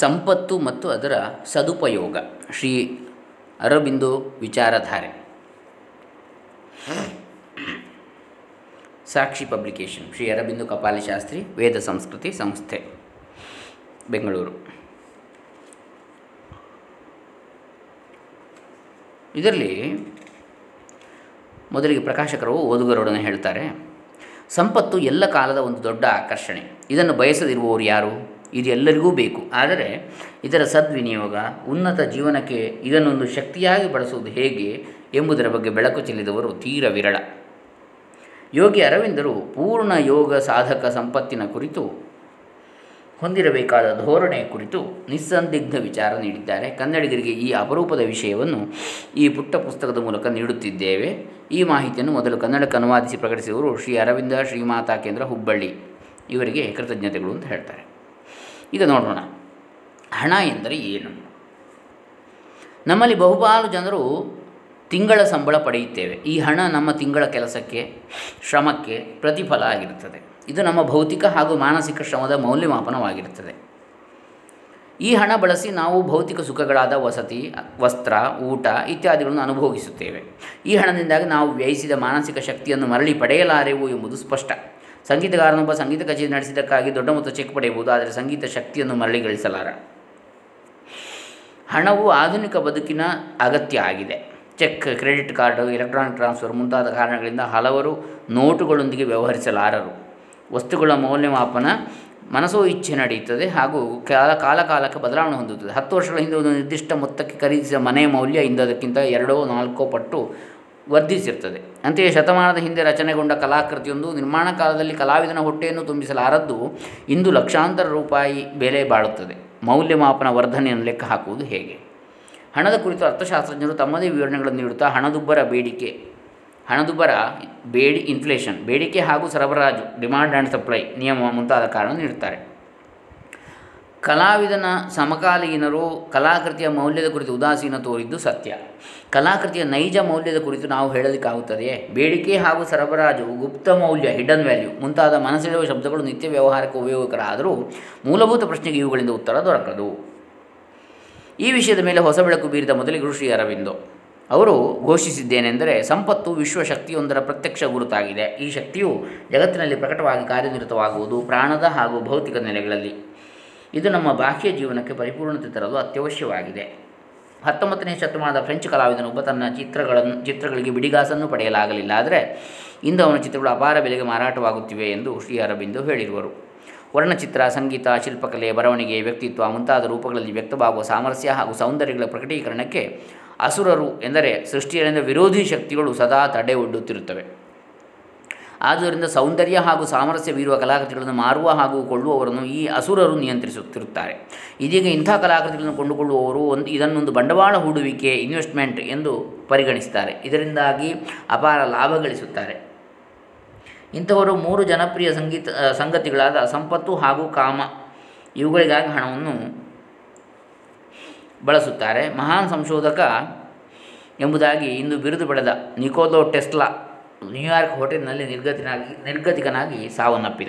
ಸಂಪತ್ತು ಮತ್ತು ಅದರ ಸದುಪಯೋಗ. ಶ್ರೀ ಅರಬಿಂದು ವಿಚಾರಧಾರೆ. ಸಾಕ್ಷಿ ಪಬ್ಲಿಕೇಶನ್ ಶ್ರೀ ಅರಬಿಂದು ಕಪಾಲಿ ಶಾಸ್ತ್ರಿ ವೇದ ಸಂಸ್ಕೃತಿ ಸಂಸ್ಥೆ, ಬೆಂಗಳೂರು. ಇದರಲ್ಲಿ ಮೊದಲಿಗೆ ಪ್ರಕಾಶಕರು ಓದುಗರೊಡನೆ ಹೇಳ್ತಾರೆ, ಸಂಪತ್ತು ಎಲ್ಲ ಕಾಲದ ಒಂದು ದೊಡ್ಡ ಆಕರ್ಷಣೆ. ಇದನ್ನು ಬಯಸದಿರುವವರು ಯಾರು? ಇದು ಎಲ್ಲರಿಗೂ ಬೇಕು. ಆದರೆ ಇದರ ಸದ್ವಿನಿಯೋಗ ಉನ್ನತ ಜೀವನಕ್ಕೆ ಇದನ್ನೊಂದು ಶಕ್ತಿಯಾಗಿ ಬಳಸುವುದು ಹೇಗೆ ಎಂಬುದರ ಬಗ್ಗೆ ಬೆಳಕು ಚೆಲ್ಲಿದವರು ತೀರ ವಿರಳ. ಯೋಗಿ ಅರವಿಂದರು ಪೂರ್ಣ ಯೋಗ ಸಾಧಕ ಸಂಪತ್ತಿನ ಕುರಿತು ಹೊಂದಿರಬೇಕಾದ ಧೋರಣೆ ಕುರಿತು ನಿಸ್ಸಂದಿಗ್ಧ ವಿಚಾರ ನೀಡಿದ್ದಾರೆ. ಕನ್ನಡಿಗರಿಗೆ ಈ ಅಪರೂಪದ ವಿಷಯವನ್ನು ಈ ಪುಟ್ಟ ಪುಸ್ತಕದ ಮೂಲಕ ನೀಡುತ್ತಿದ್ದೇವೆ. ಈ ಮಾಹಿತಿಯನ್ನು ಮೊದಲು ಕನ್ನಡಕ್ಕೆ ಅನುವಾದಿಸಿ ಪ್ರಕಟಿಸಿದವರು ಶ್ರೀ ಅರವಿಂದ ಶ್ರೀಮಾತಾ ಕೇಂದ್ರ ಹುಬ್ಬಳ್ಳಿ. ಇವರಿಗೆ ಕೃತಜ್ಞತೆಗಳು ಅಂತ ಹೇಳ್ತಾರೆ. ಈಗ ನೋಡೋಣ. ಹಣ ಎಂದರೆ ಏನು? ನಮ್ಮಲ್ಲಿ ಬಹುಪಾಲು ಜನರು ತಿಂಗಳ ಸಂಬಳ ಪಡೆಯುತ್ತೇವೆ. ಈ ಹಣ ನಮ್ಮ ತಿಂಗಳ ಕೆಲಸಕ್ಕೆ, ಶ್ರಮಕ್ಕೆ ಪ್ರತಿಫಲ ಆಗಿರುತ್ತದೆ. ಇದು ನಮ್ಮ ಭೌತಿಕ ಹಾಗೂ ಮಾನಸಿಕ ಶ್ರಮದ ಮೌಲ್ಯಮಾಪನವಾಗಿರುತ್ತದೆ. ಈ ಹಣ ಬಳಸಿ ನಾವು ಭೌತಿಕ ಸುಖಗಳಾದ ವಸತಿ, ವಸ್ತ್ರ, ಊಟ ಇತ್ಯಾದಿಗಳನ್ನು ಅನುಭೋಗಿಸುತ್ತೇವೆ. ಈ ಹಣದಿಂದಾಗಿ ನಾವು ವ್ಯಯಿಸಿದ ಮಾನಸಿಕ ಶಕ್ತಿಯನ್ನು ಮರಳಿ ಪಡೆಯಲಾರೆವು ಎಂಬುದು ಸ್ಪಷ್ಟ. ಸಂಗೀತಗಾರನೊಬ್ಬ ಸಂಗೀತ ಕಚೇರಿ ನಡೆಸಿದ್ದಕ್ಕಾಗಿ ದೊಡ್ಡ ಮೊತ್ತ ಚೆಕ್ ಪಡೆಯಬಹುದು, ಆದರೆ ಸಂಗೀತ ಶಕ್ತಿಯನ್ನು ಮರಳಿ ಗಳಿಸಲಾರ ಹಣವು ಆಧುನಿಕ ಬದುಕಿನ ಅಗತ್ಯ ಆಗಿದೆ. Cheque, credit card, electronic transfer ಮುಂತಾದ ಕಾರಣಗಳಿಂದ ಹಲವರು ನೋಟುಗಳೊಂದಿಗೆ ವ್ಯವಹರಿಸಲಾರರು. ವಸ್ತುಗಳ ಮೌಲ್ಯಮಾಪನ ಮನಸ್ಸೋ ಇಚ್ಛೆ ನಡೆಯುತ್ತದೆ ಹಾಗೂ ಕಾಲ ಕಾಲ ಕಾಲಕ್ಕೆ ಬದಲಾವಣೆ ಹೊಂದುತ್ತದೆ. ಹತ್ತು ವರ್ಷಗಳ ಹಿಂದೆ ಒಂದು ನಿರ್ದಿಷ್ಟ ಮೊತ್ತಕ್ಕೆ ಖರೀದಿಸಿದ ಮನೆಯ ಮೌಲ್ಯ ಇಂದು ಅದಕ್ಕಿಂತ ಎರಡೋ, ನಾಲ್ಕೋ ಪಟ್ಟು ವರ್ಧಿಸಿರ್ತದೆ. ಅಂತೆಯೇ ಶತಮಾನದ ಹಿಂದೆ ರಚನೆಗೊಂಡ ಕಲಾಕೃತಿಯೊಂದು ನಿರ್ಮಾಣ ಕಾಲದಲ್ಲಿ ಕಲಾವಿದನ ಹೊಟ್ಟೆಯನ್ನು ತುಂಬಿಸಲಾರದ್ದು ಇಂದು ಲಕ್ಷಾಂತರ ರೂಪಾಯಿ ಬೆಲೆ ಬಾಳುತ್ತದೆ. ಮೌಲ್ಯಮಾಪನ ವರ್ಧನೆಯನ್ನು ಲೆಕ್ಕ ಹಾಕುವುದು ಹೇಗೆ? ಹಣದ ಕುರಿತು ಅರ್ಥಶಾಸ್ತ್ರಜ್ಞರು ತಮ್ಮದೇ ವಿವರಣೆಗಳನ್ನು ನೀಡುತ್ತಾ ಹಣದುಬ್ಬರ ಬೇಡಿಕೆ, ಹಣದುಬ್ಬರ ಬೇಡಿ ಇನ್ಫ್ಲೇಷನ್ ಬೇಡಿಕೆ ಹಾಗೂ ಸರಬರಾಜು ಡಿಮಾಂಡ್ ಆ್ಯಂಡ್ ಸಪ್ಲೈ ನಿಯಮ ಮುಂತಾದ ಕಾರಣ ನೀಡುತ್ತಾರೆ. ಕಲಾವಿದನ ಸಮಕಾಲೀನರು ಕಲಾಕೃತಿಯ ಮೌಲ್ಯದ ಕುರಿತು ಉದಾಸೀನ ತೋರಿದ್ದು ಸತ್ಯ. ಕಲಾಕೃತಿಯ ನೈಜ ಮೌಲ್ಯದ ಕುರಿತು ನಾವು ಹೇಳಲಿಕ್ಕಾಗುತ್ತದೆಯೇ? ಬೇಡಿಕೆ ಹಾಗೂ ಸರಬರಾಜು, ಗುಪ್ತ ಮೌಲ್ಯ, ಹಿಡನ್ ವ್ಯಾಲ್ಯೂ ಮುಂತಾದ ಮನಸ್ಸಿಡುವ ಶಬ್ದಗಳು ನಿತ್ಯ ವ್ಯವಹಾರಕ್ಕೆ ಉಪಯೋಗಕರಾದರೂ ಮೂಲಭೂತ ಪ್ರಶ್ನೆಗೆ ಇವುಗಳಿಂದ ಉತ್ತರ ದೊರಕದು. ಈ ವಿಷಯದ ಮೇಲೆ ಹೊಸ ಬೆಳಕು ಬೀರಿದ ಮೊದಲಿಗೆ ಶ್ರೀ ಅರವಿಂದೋ. ಅವರು ಘೋಷಿಸಿದ್ದೇನೆಂದರೆ ಸಂಪತ್ತು ವಿಶ್ವ ಶಕ್ತಿಯೊಂದರ ಪ್ರತ್ಯಕ್ಷ ಗುರುತಾಗಿದೆ. ಈ ಶಕ್ತಿಯು ಜಗತ್ತಿನಲ್ಲಿ ಪ್ರಕಟವಾಗಿ ಕಾರ್ಯನಿರತವಾಗುವುದು, ಪ್ರಾಣದ ಹಾಗೂ ಭೌತಿಕ ನೆಲೆಗಳಲ್ಲಿ ಇದು ನಮ್ಮ ಬಾಹ್ಯ ಜೀವನಕ್ಕೆ ಪರಿಪೂರ್ಣತೆ ತರಲು ಅತ್ಯವಶ್ಯವಾಗಿದೆ. ಹತ್ತೊಂಬತ್ತನೇ ಶತಮಾನದ ಫ್ರೆಂಚ್ ಕಲಾವಿದನೊಬ್ಬ ತನ್ನ ಚಿತ್ರಗಳನ್ನು ಚಿತ್ರಗಳಿಗೆ ಬಿಡಿಗಾಸನ್ನು ಪಡೆಯಲಾಗಲಿಲ್ಲ. ಆದರೆ ಇಂದು ಅವನ ಚಿತ್ರಗಳು ಅಪಾರ ಬೆಲೆಗೆ ಮಾರಾಟವಾಗುತ್ತಿವೆ ಎಂದು ಶ್ರೀ ಅರಬಿಂದು ಹೇಳಿರುವರು. ವರ್ಣಚಿತ್ರ, ಸಂಗೀತ, ಶಿಲ್ಪಕಲೆ, ಬರವಣಿಗೆ, ವ್ಯಕ್ತಿತ್ವ ಮುಂತಾದ ರೂಪಗಳಲ್ಲಿ ವ್ಯಕ್ತವಾಗುವ ಸಾಮರಸ್ಯ ಹಾಗೂ ಸೌಂದರ್ಯಗಳ ಪ್ರಕಟೀಕರಣಕ್ಕೆ ಅಸುರರು ಎಂದರೆ ಸೃಷ್ಟಿಯರಿಂದ ವಿರೋಧಿ ಶಕ್ತಿಗಳು ಸದಾ ತಡೆ ಒಡ್ಡುತ್ತಿರುತ್ತವೆ ಆದುದರಿಂದ ಸೌಂದರ್ಯ ಹಾಗೂ ಸಾಮರಸ್ಯವಿರುವ ಕಲಾಕೃತಿಗಳನ್ನು ಮಾರುವ ಹಾಗೂ ಕೊಳ್ಳುವವರನ್ನು ಈ ಅಸುರರು ನಿಯಂತ್ರಿಸುತ್ತಿರುತ್ತಾರೆ. ಇದೀಗ ಇಂಥ ಕಲಾಕೃತಿಗಳನ್ನು ಕೊಂಡುಕೊಳ್ಳುವವರು ಒಂದು, ಇದನ್ನೊಂದು ಬಂಡವಾಳ ಹೂಡುವಿಕೆ ಇನ್ವೆಸ್ಟ್ಮೆಂಟ್ ಎಂದು ಪರಿಗಣಿಸುತ್ತಾರೆ. ಇದರಿಂದಾಗಿ ಅಪಾರ ಲಾಭ ಗಳಿಸುತ್ತಾರೆ. ಇಂಥವರು ಮೂರು ಜನಪ್ರಿಯ ಸಂಗೀತ, ಸಂಗತಿಗಳಾದ ಸಂಪತ್ತು ಹಾಗೂ ಕಾಮ, ಇವುಗಳಿಗಾಗಿ ಹಣವನ್ನು ಬಳಸುತ್ತಾರೆ. ಮಹಾನ್ ಸಂಶೋಧಕ ಎಂಬುದಾಗಿ ಇಂದು ಬಿರುದು ಪಡೆದ ನಿಕೋಲೋ ಟೆಸ್ಲಾ ನ್ಯೂಯಾರ್ಕ್ ಹೋಟೆಲ್ನಲ್ಲಿ ನಿರ್ಗತಿನಾಗಿ, ನಿರ್ಗತಿಕನಾಗಿ ಸಾವನ್ನಪ್ಪಿದ.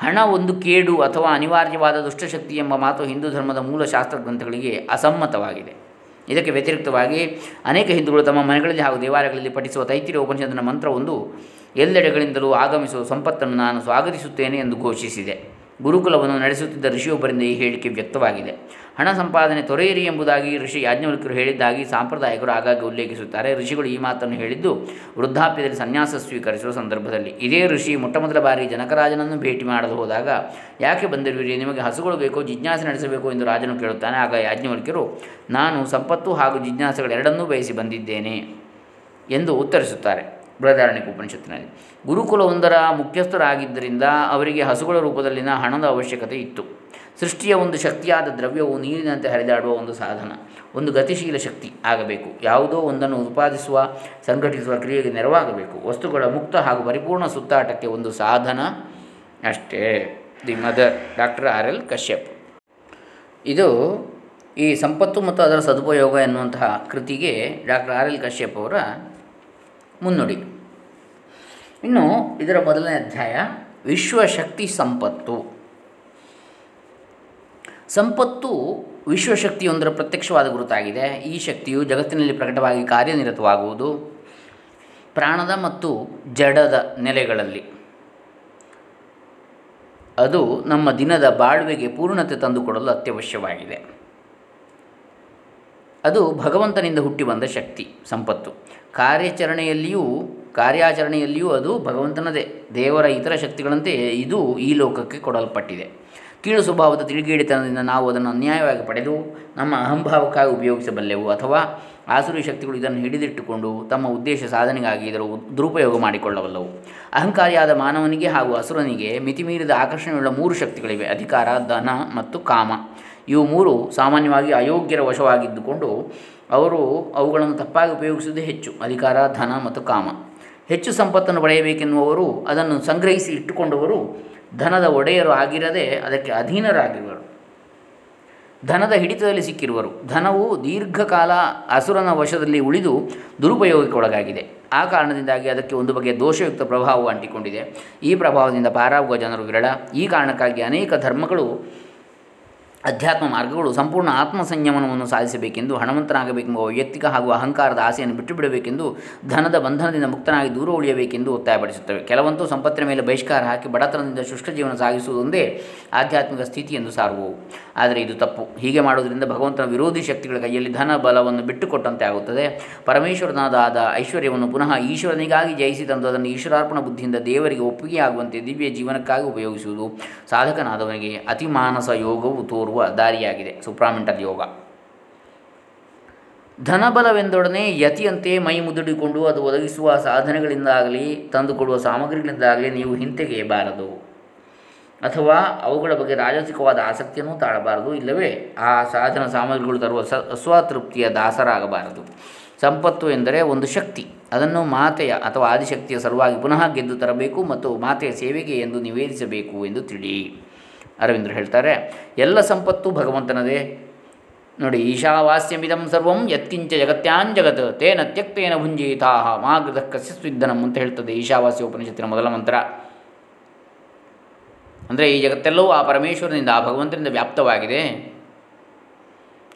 ಹಣ ಒಂದು ಕೇಡು ಅಥವಾ ಅನಿವಾರ್ಯವಾದ ದುಷ್ಟಶಕ್ತಿ ಎಂಬ ಮಾತು ಹಿಂದೂ ಧರ್ಮದ ಮೂಲ ಶಾಸ್ತ್ರ ಗ್ರಂಥಗಳಿಗೆ ಅಸಮ್ಮತವಾಗಿದೆ. ಇದಕ್ಕೆ ವ್ಯತಿರಿಕ್ತವಾಗಿ ಅನೇಕ ಹಿಂದೂಗಳು ತಮ್ಮ ಮನೆಗಳಲ್ಲಿ ಹಾಗೂ ದೇವಾಲಯಗಳಲ್ಲಿ ಪಠಿಸುವ ತೈತಿರಿಯ ಉಪನಿಷತ್ತಿನ ಮಂತ್ರವೊಂದು ಎಲ್ಲೆಡೆಗಳಿಂದಲೂ ಆಗಮಿಸುವ ಸಂಪತ್ತನ್ನು ನಾನು ಸ್ವಾಗತಿಸುತ್ತೇನೆ ಎಂದು ಘೋಷಿಸಿದೆ. ಗುರುಕುಲವನ್ನು ನಡೆಸುತ್ತಿದ್ದ ಋಷಿಯೊಬ್ಬರಿಂದ ಈ ಹೇಳಿಕೆ ವ್ಯಕ್ತವಾಗಿದೆ. ಹಣ ಸಂಪಾದನೆ ತೊರೆಯಿರಿ ಎಂಬುದಾಗಿ ಋಷಿ ಯಾಜ್ಞವಲ್ಕರು ಹೇಳಿದ್ದಾಗಿ ಸಾಂಪ್ರದಾಯಿಕರು ಆಗಾಗ್ಗೆ ಉಲ್ಲೇಖಿಸುತ್ತಾರೆ. ಋಷಿಗಳು ಈ ಮಾತನ್ನು ಹೇಳಿದ್ದು, ವೃದ್ಧಾಪ್ಯದಲ್ಲಿ ಸನ್ಯಾಸ ಸ್ವೀಕರಿಸುವ ಸಂದರ್ಭದಲ್ಲಿ. ಇದೇ ಋಷಿ ಮೊಟ್ಟಮೊದಲ ಬಾರಿ ಜನಕರಾಜನನ್ನು ಭೇಟಿ ಮಾಡಲು ಹೋದಾಗ, ಯಾಕೆ ಬಂದಿರುವಿರಿ? ನಿಮಗೆ ಹಸುಗಳು ಬೇಕೋ, ಜಿಜ್ಞಾಸೆ ನಡೆಸಬೇಕು ಎಂದು ರಾಜನು ಕೇಳುತ್ತಾನೆ. ಆಗ ಯಾಜ್ಞವಲ್ಕ್ಯರು, ನಾನು ಸಂಪತ್ತು ಹಾಗೂ ಜಿಜ್ಞಾಸೆಗಳೆರಡನ್ನೂ ಬಯಸಿ ಬಂದಿದ್ದೇನೆ ಎಂದು ಉತ್ತರಿಸುತ್ತಾರೆ ಬೃಹದಾರಣ್ಯ ಉಪನಿಷತ್ತಿನಲ್ಲಿ ಗುರುಕುಲವೊಂದರ ಮುಖ್ಯಸ್ಥರಾಗಿದ್ದರಿಂದ ಅವರಿಗೆ ಹಸುಗಳ ರೂಪದಲ್ಲಿನ ಹಣದ ಅವಶ್ಯಕತೆ ಇತ್ತು. ಸೃಷ್ಟಿಯ ಒಂದು ಶಕ್ತಿಯಾದ ದ್ರವ್ಯವು ನೀರಿನಂತೆ ಹರಿದಾಡುವ ಒಂದು ಸಾಧನ, ಒಂದು ಗತಿಶೀಲ ಶಕ್ತಿ ಆಗಬೇಕು. ಯಾವುದೋ ಒಂದನ್ನು ಉತ್ಪಾದಿಸುವ, ಸಂಘಟಿಸುವ ಕ್ರಿಯೆಗೆ ನೆರವಾಗಬೇಕು. ವಸ್ತುಗಳ ಮುಕ್ತ ಹಾಗೂ ಪರಿಪೂರ್ಣ ಸುತ್ತಾಟಕ್ಕೆ ಒಂದು ಸಾಧನ ಅಷ್ಟೇ. The mother, doctor R L Kashyap. ಇದು ಈ ಸಂಪತ್ತು ಮತ್ತು ಅದರ ಸದುಪಯೋಗ ಎನ್ನುವಂತಹ ಕೃತಿಗೆ ಡಾಕ್ಟರ್ ಆರ್ ಎಲ್ ಕಶ್ಯಪ್ ಅವರ ಮುನ್ನುಡಿ. ಇನ್ನು ಇದರ ಮೊದಲನೇ ಅಧ್ಯಾಯ, ವಿಶ್ವಶಕ್ತಿ ಸಂಪತ್ತು. ಸಂಪತ್ತು ವಿಶ್ವಶಕ್ತಿಯೊಂದರ ಪ್ರತ್ಯಕ್ಷವಾದ ಗುರುತಾಗಿದೆ. ಈ ಶಕ್ತಿಯು ಜಗತ್ತಿನಲ್ಲಿ ಪ್ರಕಟವಾಗಿ ಕಾರ್ಯನಿರತವಾಗುವುದು ಪ್ರಾಣದ ಮತ್ತು ಜಡದ ನೆಲೆಗಳಲ್ಲಿ. ಅದು ನಮ್ಮ ದಿನದ ಬಾಳ್ವೆಗೆ ಪೂರ್ಣತೆ ತಂದುಕೊಡಲು ಅತ್ಯವಶ್ಯವಾಗಿದೆ. ಅದು ಭಗವಂತನಿಂದ ಹುಟ್ಟಿ ಬಂದ ಶಕ್ತಿ, ಸಂಪತ್ತು. ಕಾರ್ಯಾಚರಣೆಯಲ್ಲಿಯೂ ಕಾರ್ಯಾಚರಣೆಯಲ್ಲಿಯೂ ಅದು ಭಗವಂತನದೇ, ದೇವರ ಇತರ ಶಕ್ತಿಗಳಂತೆ ಇದು ಈ ಲೋಕಕ್ಕೆ ಕೊಡಲ್ಪಟ್ಟಿದೆ. ಕೀಳು ಸ್ವಭಾವದ ತಿಳಿಗೇಡಿತನದಿಂದ ನಾವು ಅದನ್ನು ಅನ್ಯಾಯವಾಗಿ ಪಡೆದು ನಮ್ಮ ಅಹಂಭಾವಕ್ಕಾಗಿ ಉಪಯೋಗಿಸಬಲ್ಲೆವು ಅಥವಾ ಆಸುರಿ ಶಕ್ತಿಗಳು ಇದನ್ನು ಹಿಡಿದಿಟ್ಟುಕೊಂಡು ತಮ್ಮ ಉದ್ದೇಶ ಸಾಧನೆಗಾಗಿ ಇದರ ದುರುಪಯೋಗ ಮಾಡಿಕೊಳ್ಳಬಲ್ಲವು. ಅಹಂಕಾರಿಯಾದ ಮಾನವನಿಗೆ ಹಾಗೂ ಅಸುರನಿಗೆ ಮಿತಿಮೀರಿದ ಆಕರ್ಷಣೆಯುಳ್ಳ ಮೂರು ಶಕ್ತಿಗಳಿವೆ, ಅಧಿಕಾರ, ಧನ ಮತ್ತು ಕಾಮ. ಇವು ಮೂರು ಸಾಮಾನ್ಯವಾಗಿ ಅಯೋಗ್ಯರ ವಶವಾಗಿದ್ದುಕೊಂಡು ಅವರು ಅವುಗಳನ್ನು ತಪ್ಪಾಗಿ ಉಪಯೋಗಿಸುವುದೇ ಹೆಚ್ಚು, ಅಧಿಕಾರ, ಧನ ಮತ್ತು ಕಾಮ. ಹೆಚ್ಚು ಸಂಪತ್ತನ್ನು ಪಡೆಯಬೇಕೆನ್ನುವವರು ಅದನ್ನು ಸಂಗ್ರಹಿಸಿ ಇಟ್ಟುಕೊಂಡವರು ಧನದ ಒಡೆಯರು ಆಗಿರದೆ ಅದಕ್ಕೆ ಅಧೀನರಾಗಿರುವರು. ಧನದ ಹಿಡಿತದಲ್ಲಿ ಸಿಕ್ಕಿರುವರು. ಧನವು ದೀರ್ಘಕಾಲ ಅಸುರನ ವಶದಲ್ಲಿ ಉಳಿದು ದುರುಪಯೋಗಕ್ಕೆ ಒಳಗಾಗಿದೆ ಆ ಕಾರಣದಿಂದಾಗಿ ಅದಕ್ಕೆ ಒಂದು ಬಗೆಯ ದೋಷಯುಕ್ತ ಪ್ರಭಾವವು ಅಂಟಿಕೊಂಡಿದೆ. ಈ ಪ್ರಭಾವದಿಂದ ಪಾರಾಗುವ ಜನರು ವಿರಳ. ಈ ಕಾರಣಕ್ಕಾಗಿ ಅನೇಕ ಧರ್ಮಗಳು ಅಧ್ಯಾತ್ಮ ಮಾರ್ಗಗಳು ಸಂಪೂರ್ಣ ಆತ್ಮ ಸಂಯಮನವನ್ನು ಸಾಧಿಸಬೇಕೆಂದು, ಹಣವಂತನಾಗಬೇಕೆಂಬ ವೈಯಕ್ತಿಕ ಹಾಗೂ ಅಹಂಕಾರದ ಆಸೆಯನ್ನು ಬಿಟ್ಟು ಬಿಡಬೇಕೆಂದು ಧನದ ಬಂಧನದಿಂದ ಮುಕ್ತನಾಗಿ ದೂರ ಉಳಿಯಬೇಕೆಂದು ಒತ್ತಾಯಪಡಿಸುತ್ತವೆ. ಕೆಲವಂತೂ ಸಂಪತ್ತಿನ ಮೇಲೆ ಬಹಿಷ್ಕಾರ ಹಾಕಿ ಬಡತನದಿಂದ ಶುಷ್ಕ ಜೀವನ ಸಾಗಿಸುವುದೊಂದೇ ಆಧ್ಯಾತ್ಮಿಕ ಸ್ಥಿತಿ ಎಂದು ಸಾರುವವು. ಆದರೆ ಇದು ತಪ್ಪು. ಹೀಗೆ ಮಾಡುವುದರಿಂದ ಭಗವಂತನ ವಿರೋಧಿ ಶಕ್ತಿಗಳ ಕೈಯಲ್ಲಿ ಧನ ಬಲವನ್ನು ಬಿಟ್ಟುಕೊಟ್ಟಂತೆ ಆಗುತ್ತದೆ. ಪರಮೇಶ್ವರನಾದ ಐಶ್ವರ್ಯವನ್ನು ಪುನಃ ಈಶ್ವರನಿಗಾಗಿ ಜಯಿಸಿ ತಂದು ಅದನ್ನು ಈಶ್ವರಾರ್ಪಣ ಬುದ್ಧಿಯಿಂದ ದೇವರಿಗೆ ಒಪ್ಪಿಗೆಯಾಗುವಂತೆ ದಿವ್ಯ ಜೀವನಕ್ಕಾಗಿ ಉಪಯೋಗಿಸುವುದು ಸಾಧಕನಾದವನಿಗೆ ಅತಿಮಾನಸ ಯೋಗವು ತೋರುವ ದಾರಿಯಾಗಿದೆ. ಸುಪ್ರಾಮೆಂಟಲ್ ಯೋಗ. ಧನಬಲವೆಂದೊಡನೆ ಯತಿಯಂತೆ ಮೈ ಮುದುಡಿಕೊಂಡು ಅದು ಒದಗಿಸುವ ಸಾಧನೆಗಳಿಂದಾಗಲಿ, ತಂದುಕೊಡುವ ಸಾಮಗ್ರಿಗಳಿಂದಾಗಲಿ ನೀವು ಹಿಂತೆಗೆಯಬಾರದು ಅಥವಾ ಅವುಗಳ ಬಗ್ಗೆ ರಾಜಸಿಕವಾದ ಆಸಕ್ತಿಯನ್ನು ತಾಳಬಾರದು. ಇಲ್ಲವೇ, ಆ ಸಾಧನ ಸಾಮಗ್ರಿಗಳು ತರುವ ಸ ದಾಸರಾಗಬಾರದು. ಸಂಪತ್ತು ಎಂದರೆ ಒಂದು ಶಕ್ತಿ. ಅದನ್ನು ಮಾತೆಯ ಅಥವಾ ಆದಿಶಕ್ತಿಯ ಸಲುವಾಗಿ ಪುನಃ ಗೆದ್ದು ತರಬೇಕು ಮತ್ತು ಮಾತೆಯ ಸೇವೆಗೆ ಎಂದು ನಿವೇದಿಸಬೇಕು ಎಂದು ತಿಳಿ ಅರವಿಂದರು ಹೇಳ್ತಾರೆ, ಎಲ್ಲ ಸಂಪತ್ತು ಭಗವಂತನದೇ. ನೋಡಿ, ಈಶಾವಾಸ್ಯಮಿದಂ ಸರ್ವಂ ಯತ್ಕಿಂಚ ಜಗತ್ಯಾಂಜಗತ್ ತೇನ ತ್ಯಕ್ತೇನ ಭುಂಜೀತಾಹ, ಮಾಗೃತ ಕಸ್ಯಸ್ವಿದ್ದನಂ ಅಂತ ಹೇಳ್ತದೆ ಈಶಾವಾಸ್ಯ ಉಪನಿಷತ್ತಿನ ಮೊದಲ ಮಂತ್ರ. ಅಂದರೆ ಈ ಜಗತ್ತೆಲ್ಲವೂ ಆ ಪರಮೇಶ್ವರನಿಂದ, ಆ ಭಗವಂತನಿಂದ ವ್ಯಾಪ್ತವಾಗಿದೆ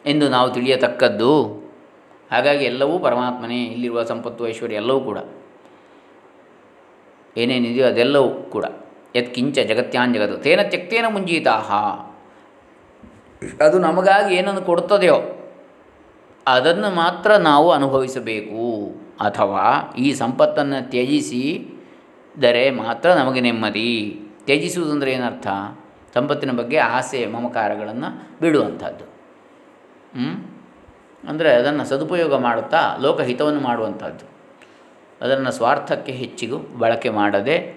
ಎಂದು ನಾವು ತಿಳಿಯತಕ್ಕದ್ದು. ಹಾಗಾಗಿ ಎಲ್ಲವೂ ಪರಮಾತ್ಮನೇ, ಇಲ್ಲಿರುವ ಸಂಪತ್ತು ಐಶ್ವರ್ಯ ಎಲ್ಲವೂ ಕೂಡ. ಏನೇನಿದೆಯೋ ಅದೆಲ್ಲವೂ ಕೂಡ. ಯತ್ಕಿಂಚ ಜಗತ್ತು. ತೇನ ತ್ಯಕ್ತೇನ ಮುಂಜೀತಾಹ. ಅದು ನಮಗಾಗಿ ಏನನ್ನು ಕೊಡುತ್ತದೆಯೋ ಅದನ್ನು ಮಾತ್ರ ನಾವು ಅನುಭವಿಸಬೇಕು. ಅಥವಾ ಈ ಸಂಪತ್ತನ್ನು ತ್ಯಜಿಸಿದರೆ ಮಾತ್ರ ನಮಗೆ ನೆಮ್ಮದಿ. ತ್ಯಜಿಸುವುದಂದರೆ ಏನರ್ಥ? ಸಂಪತ್ತಿನ ಬಗ್ಗೆ ಆಸೆ, ಮಮಕಾರಗಳನ್ನು ಬಿಡುವಂಥದ್ದು ಅಂದರೆ ಅದನ್ನು ಸದುಪಯೋಗ ಮಾಡುತ್ತಾ ಲೋಕಹಿತವನ್ನು ಮಾಡುವಂಥದ್ದು. ಅದನ್ನು ಸ್ವಾರ್ಥಕ್ಕೆ ಹೆಚ್ಚಿಗೂ ಬಳಕೆ ಮಾಡದೆ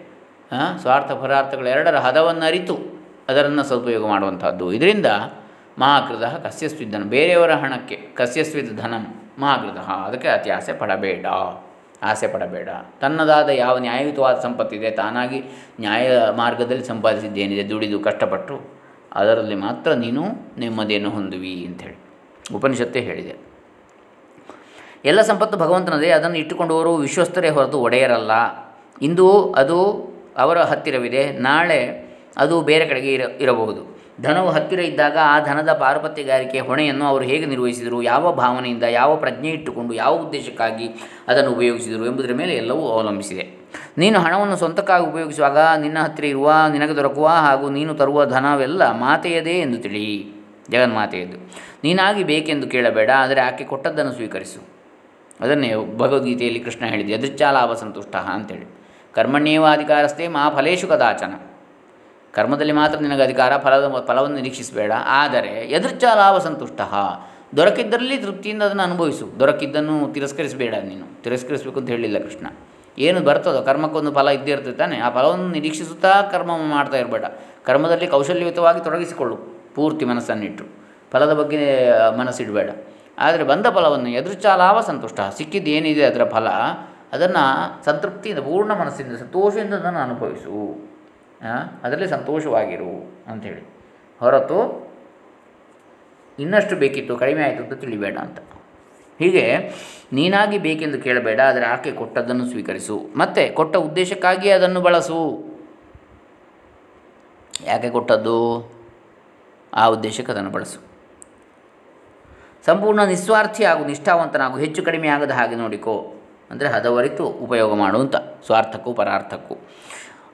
ಸ್ವಾರ್ಥ ಪದಾರ್ಥಗಳೆರಡರ ಹದವನ್ನು ಅರಿತು ಅದರನ್ನು ಸದುಪಯೋಗ ಮಾಡುವಂಥದ್ದು. ಇದರಿಂದ ಮಹಾಕೃತ ಕಸ್ಯಸ್ವಿಧನ. ಬೇರೆಯವರ ಹಣಕ್ಕೆ ಕಸ್ಯಸ್ವಿದ ಧನಂ ಮಹಾಕೃತ. ಅದಕ್ಕೆ ಅತಿ ಆಸೆ ಪಡಬೇಡ. ಆಸೆ ಪಡಬೇಡ. ತನ್ನದಾದ ಯಾವ ನ್ಯಾಯಯುತವಾದ ಸಂಪತ್ತಿದೆ ತಾನಾಗಿ ನ್ಯಾಯ ಮಾರ್ಗದಲ್ಲಿ ಸಂಪಾದಿಸಿದ್ದೇನಿದೆ, ದುಡಿದು ಕಷ್ಟಪಟ್ಟು ಅದರಲ್ಲಿ ಮಾತ್ರ ನೀನು ನೆಮ್ಮದಿಯನ್ನು ಹೊಂದುವಿ ಅಂಥೇಳಿ ಉಪನಿಷತ್ತೇ ಹೇಳಿದೆ. ಎಲ್ಲ ಸಂಪತ್ತು ಭಗವಂತನದೇ. ಅದನ್ನು ಇಟ್ಟುಕೊಂಡವರು ವಿಶ್ವಸ್ತರೇ ಹೊರತು ಒಡೆಯರಲ್ಲ. ಇಂದು ಅದು ಅವರ ಹತ್ತಿರವಿದೆ. ನಾಳೆ ಅದು ಬೇರೆ ಕಡೆಗೆ ಇರ, ಇರಬಹುದು. ಧನವು ಹತ್ತಿರ ಇದ್ದಾಗ ಆ ಧನದ ಪಾರುಪತ್ಯಗಾರಿಕೆ ಹೊಣೆಯನ್ನು ಅವರು ಹೇಗೆ ನಿರ್ವಹಿಸಿದರು, ಯಾವ ಭಾವನೆಯಿಂದ, ಯಾವ ಪ್ರಜ್ಞೆ ಇಟ್ಟುಕೊಂಡು, ಯಾವ ಉದ್ದೇಶಕ್ಕಾಗಿ ಅದನ್ನು ಉಪಯೋಗಿಸಿದರು ಎಂಬುದರ ಮೇಲೆ ಎಲ್ಲವೂ ಅವಲಂಬಿಸಿದೆ. ನೀನು ಹಣವನ್ನು ಸ್ವಂತಕ್ಕಾಗಿ ಉಪಯೋಗಿಸುವಾಗ ನಿನ್ನ ಹತ್ತಿರ ಇರುವ, ನಿನಗೆ ದೊರಕುವ ಹಾಗೂ ನೀನು ತರುವ ಧನವೆಲ್ಲ ಮಾತೆಯದೇ ಎಂದು ತಿಳಿ ಜಗನ್ಮಾತೆಯದ್ದು. ನೀನಾಗಿ ಬೇಕೆಂದು ಕೇಳಬೇಡ, ಆದರೆ ಆಕೆ ಕೊಟ್ಟದ್ದನ್ನು ಸ್ವೀಕರಿಸು. ಅದನ್ನೇ ಭಗವದ್ಗೀತೆಯಲ್ಲಿ ಕೃಷ್ಣ ಹೇಳಿದೆ ಎದೃಚ್ಛಾಲಾಭ ಸಂತುಷ್ಟ ಅಂತೇಳಿ. ಕರ್ಮಣ್ಯೇವ ಅಧಿಕಾರಸ್ಥೆ ಮಾ ಫಲೇಶು ಕದಾಚನ. ಕರ್ಮದಲ್ಲಿ ಮಾತ್ರ ನಿನಗೆ ಅಧಿಕಾರ, ಫಲದ ಫಲವನ್ನು ನಿರೀಕ್ಷಿಸಬೇಡ. ಆದರೆ ಎದುರ್ಚ ಲಾಭ ಸಂತುಷ್ಟ. ದೊರಕಿದ್ದರಲ್ಲಿ ತೃಪ್ತಿಯಿಂದ ಅದನ್ನು ಅನುಭವಿಸು. ದೊರಕಿದ್ದನ್ನು ತಿರಸ್ಕರಿಸಬೇಡ ನೀನು. ತಿರಸ್ಕರಿಸಬೇಕು ಅಂತ ಹೇಳಿಲ್ಲ ಕೃಷ್ಣ. ಏನು ಬರ್ತದೋ, ಕರ್ಮಕ್ಕೊಂದು ಫಲ ಇದ್ದೇ ಇರ್ತದೆ ತಾನೆ. ಆ ಫಲವನ್ನು ನಿರೀಕ್ಷಿಸುತ್ತಾ ಕರ್ಮ ಮಾಡ್ತಾ ಇರಬೇಡ. ಕರ್ಮದಲ್ಲಿ ಕೌಶಲ್ಯಯುತವಾಗಿ ತೊಡಗಿಸಿಕೊಳ್ಳು. ಪೂರ್ತಿ ಮನಸ್ಸನ್ನಿಟ್ಟು ಫಲದ ಬಗ್ಗೆ ಮನಸ್ಸಿಡಬೇಡ. ಆದರೆ ಬಂದ ಫಲವನ್ನು ಎದುರುಚ ಲಾಭ ಸಂತುಷ್ಟ. ಸಿಕ್ಕಿದ್ದು ಏನಿದೆ ಅದರ ಫಲ? ಅದನ್ನು ಸಂತೃಪ್ತಿಯಿಂದ, ಪೂರ್ಣ ಮನಸ್ಸಿಂದ ಸಂತೋಷದಿಂದ ಅದನ್ನು ಅನುಭವಿಸು. ಅದರಲ್ಲಿ ಸಂತೋಷವಾಗಿರು ಅಂಥೇಳಿ. ಹೊರತು ಇನ್ನಷ್ಟು ಬೇಕಿತ್ತು, ಕಡಿಮೆ ಆಯಿತು ಅಂತ ತಿಳಿಬೇಡ ಅಂತ. ಹೀಗೆ ನೀನಾಗಿ ಬೇಕೆಂದು ಕೇಳಬೇಡ, ಆದರೆ ಆಕೆ ಕೊಟ್ಟದ್ದನ್ನು ಸ್ವೀಕರಿಸು. ಮತ್ತು ಕೊಟ್ಟ ಉದ್ದೇಶಕ್ಕಾಗಿ ಅದನ್ನು ಬಳಸು. ಯಾಕೆ ಕೊಟ್ಟದ್ದು? ಆ ಉದ್ದೇಶಕ್ಕೆ ಅದನ್ನು ಬಳಸು. ಸಂಪೂರ್ಣ ನಿಸ್ವಾರ್ಥಿ ಹಾಗೂ ನಿಷ್ಠಾವಂತನಾಗು, ಹೆಚ್ಚು ಕಡಿಮೆ ಆಗದ ಹಾಗೆ ನೋಡಿಕೋ. ಅಂದರೆ ಹದವರಿತು ಉಪಯೋಗ ಮಾಡುವಂಥ ಸ್ವಾರ್ಥಕ್ಕೂ ಪರಾರ್ಥಕ್ಕೂ.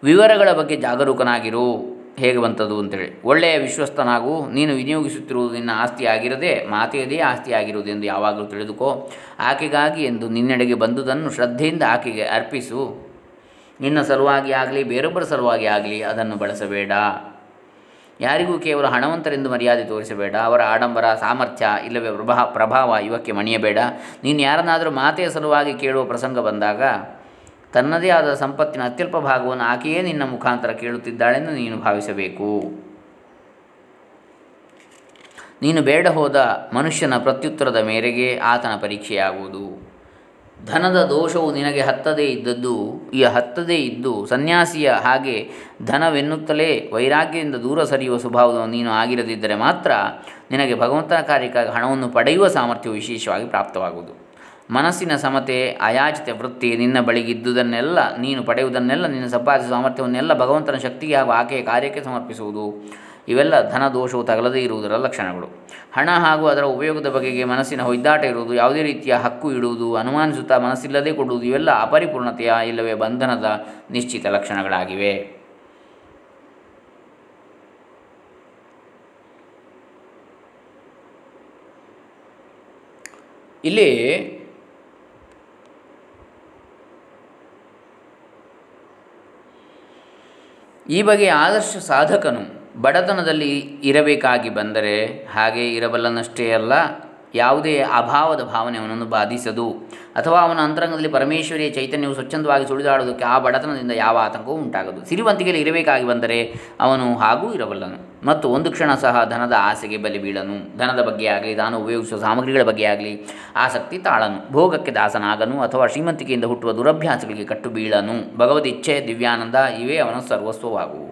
ವಿವರಗಳ ಬಗ್ಗೆ ಜಾಗರೂಕನಾಗಿರು. ಹೇಗೆ ಬಂತದ್ದು ಅಂತೇಳಿ. ಒಳ್ಳೆಯ ವಿಶ್ವಸ್ತನಾಗು ನೀನು ವಿನಿಯೋಗಿಸುತ್ತಿರುವುದು ನಿನ್ನ ಆಸ್ತಿಯಾಗಿರದೆ ಮಾತೆಯದೇ ಆಸ್ತಿ ಆಗಿರುವುದೆಂದು ಯಾವಾಗಲೂ ತಿಳಿದುಕೋ. ಆಕೆಗಾಗಿ ಎಂದು ನಿನ್ನೆಡೆಗೆ ಬಂದುದನ್ನು ಶ್ರದ್ಧೆಯಿಂದ ಆಕೆಗೆ ಅರ್ಪಿಸು. ನಿನ್ನ ಸಲುವಾಗಿ ಆಗಲಿ, ಬೇರೊಬ್ಬರ ಸಲುವಾಗಿ ಆಗಲಿ, ಅದನ್ನು ಬಳಸಬೇಡ. ಯಾರಿಗೂ ಕೇವಲ ಹಣವಂತರೆಂದು ಮರ್ಯಾದೆ ತೋರಿಸಬೇಡ. ಅವರ ಆಡಂಬರ, ಸಾಮರ್ಥ್ಯ, ಇಲ್ಲವೇ ಪ್ರಭಾ, ಪ್ರಭಾವ ಇವಕ್ಕೆ ಮಣಿಯಬೇಡ. ನೀನು ಯಾರನ್ನಾದರೂ ಮಾತೆಯ ಸಲುವಾಗಿ ಕೇಳುವ ಪ್ರಸಂಗ ಬಂದಾಗ, ತನ್ನದೇ ಆದ ಸಂಪತ್ತಿನ ಅತ್ಯಲ್ಪ ಭಾಗವನ್ನು ಆಕೆಯೇ ನಿನ್ನ ಮುಖಾಂತರ ಕೇಳುತ್ತಿದ್ದಾಳೆಂದು ನೀನು ಭಾವಿಸಬೇಕು. ನೀನು ಬೇಡ ಹೋದ ಮನುಷ್ಯನ ಪ್ರತ್ಯುತ್ತರದ ಮೇರೆಗೆ ಆತನ ಪರೀಕ್ಷೆಯಾಗುವುದು. ಧನದ ದೋಷವು ನಿನಗೆ ಹತ್ತದೇ ಇದ್ದದ್ದು, ಈ ಹತ್ತದೇ ಇದ್ದು ಸನ್ಯಾಸಿಯ ಹಾಗೆ ಧನವೆನ್ನುತ್ತಲೇ ವೈರಾಗ್ಯದಿಂದ ದೂರ ಸರಿಯುವ ಸ್ವಭಾವವನ್ನು ನೀನು ಆಗಿರದಿದ್ದರೆ ಮಾತ್ರ ನಿನಗೆ ಭಗವಂತನ ಕಾರ್ಯಕ್ಕಾಗಿ ಹಣವನ್ನು ಪಡೆಯುವ ಸಾಮರ್ಥ್ಯವು ವಿಶೇಷವಾಗಿ ಪ್ರಾಪ್ತವಾಗುವುದು. ಮನಸ್ಸಿನ ಸಮತೆ, ಅಯಾಚಿತ ವೃತ್ತಿ ನಿನ್ನ ಬಳಿಗಿದ್ದುದನ್ನೆಲ್ಲ ನೀನು ಪಡೆಯುವುದನ್ನೆಲ್ಲ, ನಿನ್ನ ಸಂಪಾದಿಸುವ ಸಾಮರ್ಥ್ಯವನ್ನೆಲ್ಲ ಭಗವಂತನ ಶಕ್ತಿಗೆ ಹಾಗೂ ಆಕೆಯ ಕಾರ್ಯಕ್ಕೆ ಸಮರ್ಪಿಸುವುದು. ಇವೆಲ್ಲ ಧನ ದೋಷವು ತಗಲದೇ ಇರುವುದರ ಲಕ್ಷಣಗಳು. ಹಣ ಹಾಗೂ ಅದರ ಉಪಯೋಗದ ಬಗೆಗೆ ಮನಸ್ಸಿನ ಹೊಯ್ದಾಟ ಇರುವುದು, ಯಾವುದೇ ರೀತಿಯ ಹಕ್ಕು ಇಡುವುದು, ಅನುಮಾನಿಸುತ್ತಾ ಮನಸ್ಸಿಲ್ಲದೆ ಕೊಡುವುದು, ಇವೆಲ್ಲ ಅಪರಿಪೂರ್ಣತೆಯ ಇಲ್ಲವೇ ಬಂಧನದ ನಿಶ್ಚಿತ ಲಕ್ಷಣಗಳಾಗಿವೆ. ಇಲ್ಲಿ ಈ ಬಗೆಯ ಆದರ್ಶ ಸಾಧಕನು ಬಡತನದಲ್ಲಿ ಇರಬೇಕಾಗಿ ಬಂದರೆ ಹಾಗೆ ಇರಬಲ್ಲನಷ್ಟೇ ಅಲ್ಲ, ಯಾವುದೇ ಅಭಾವದ ಭಾವನೆ ಅವನನ್ನು ಬಾಧಿಸದು. ಅಥವಾ ಅವನ ಅಂತರಂಗದಲ್ಲಿ ಪರಮೇಶ್ವರಿಯ ಚೈತನ್ಯವು ಸ್ವಚ್ಛಂದವಾಗಿ ಸುಳಿದಾಡುವುದಕ್ಕೆ ಆ ಬಡತನದಿಂದ ಯಾವ ಆತಂಕವೂ ಉಂಟಾಗದು. ಸಿರಿವಂತಿಕೆಯಲ್ಲಿ ಇರಬೇಕಾಗಿ ಬಂದರೆ ಅವನು ಹಾಗೂ ಇರಬಲ್ಲನು. ಮತ್ತು ಒಂದು ಕ್ಷಣ ಸಹ ಧನದ ಆಸೆಗೆ ಬಲಿ ಬೀಳನು. ಧನದ ಬಗ್ಗೆ ಆಗಲಿ ತಾನು ಉಪಯೋಗಿಸುವ ಸಾಮಗ್ರಿಗಳ ಬಗ್ಗೆ ಆಗಲಿ, ಆಸಕ್ತಿ ತಾಳನು. ಭೋಗಕ್ಕೆ ದಾಸನಾಗನು ಅಥವಾ ಶ್ರೀಮಂತಿಕೆಯಿಂದ ಹುಟ್ಟುವ ದುರಭ್ಯಾಸಗಳಿಗೆ ಕಟ್ಟು ಬೀಳನು ಭಗವದಿಚ್ಛೆ ದಿವ್ಯಾನಂದ, ಇವೇ ಅವನ ಸರ್ವಸ್ವವಾಗುವು.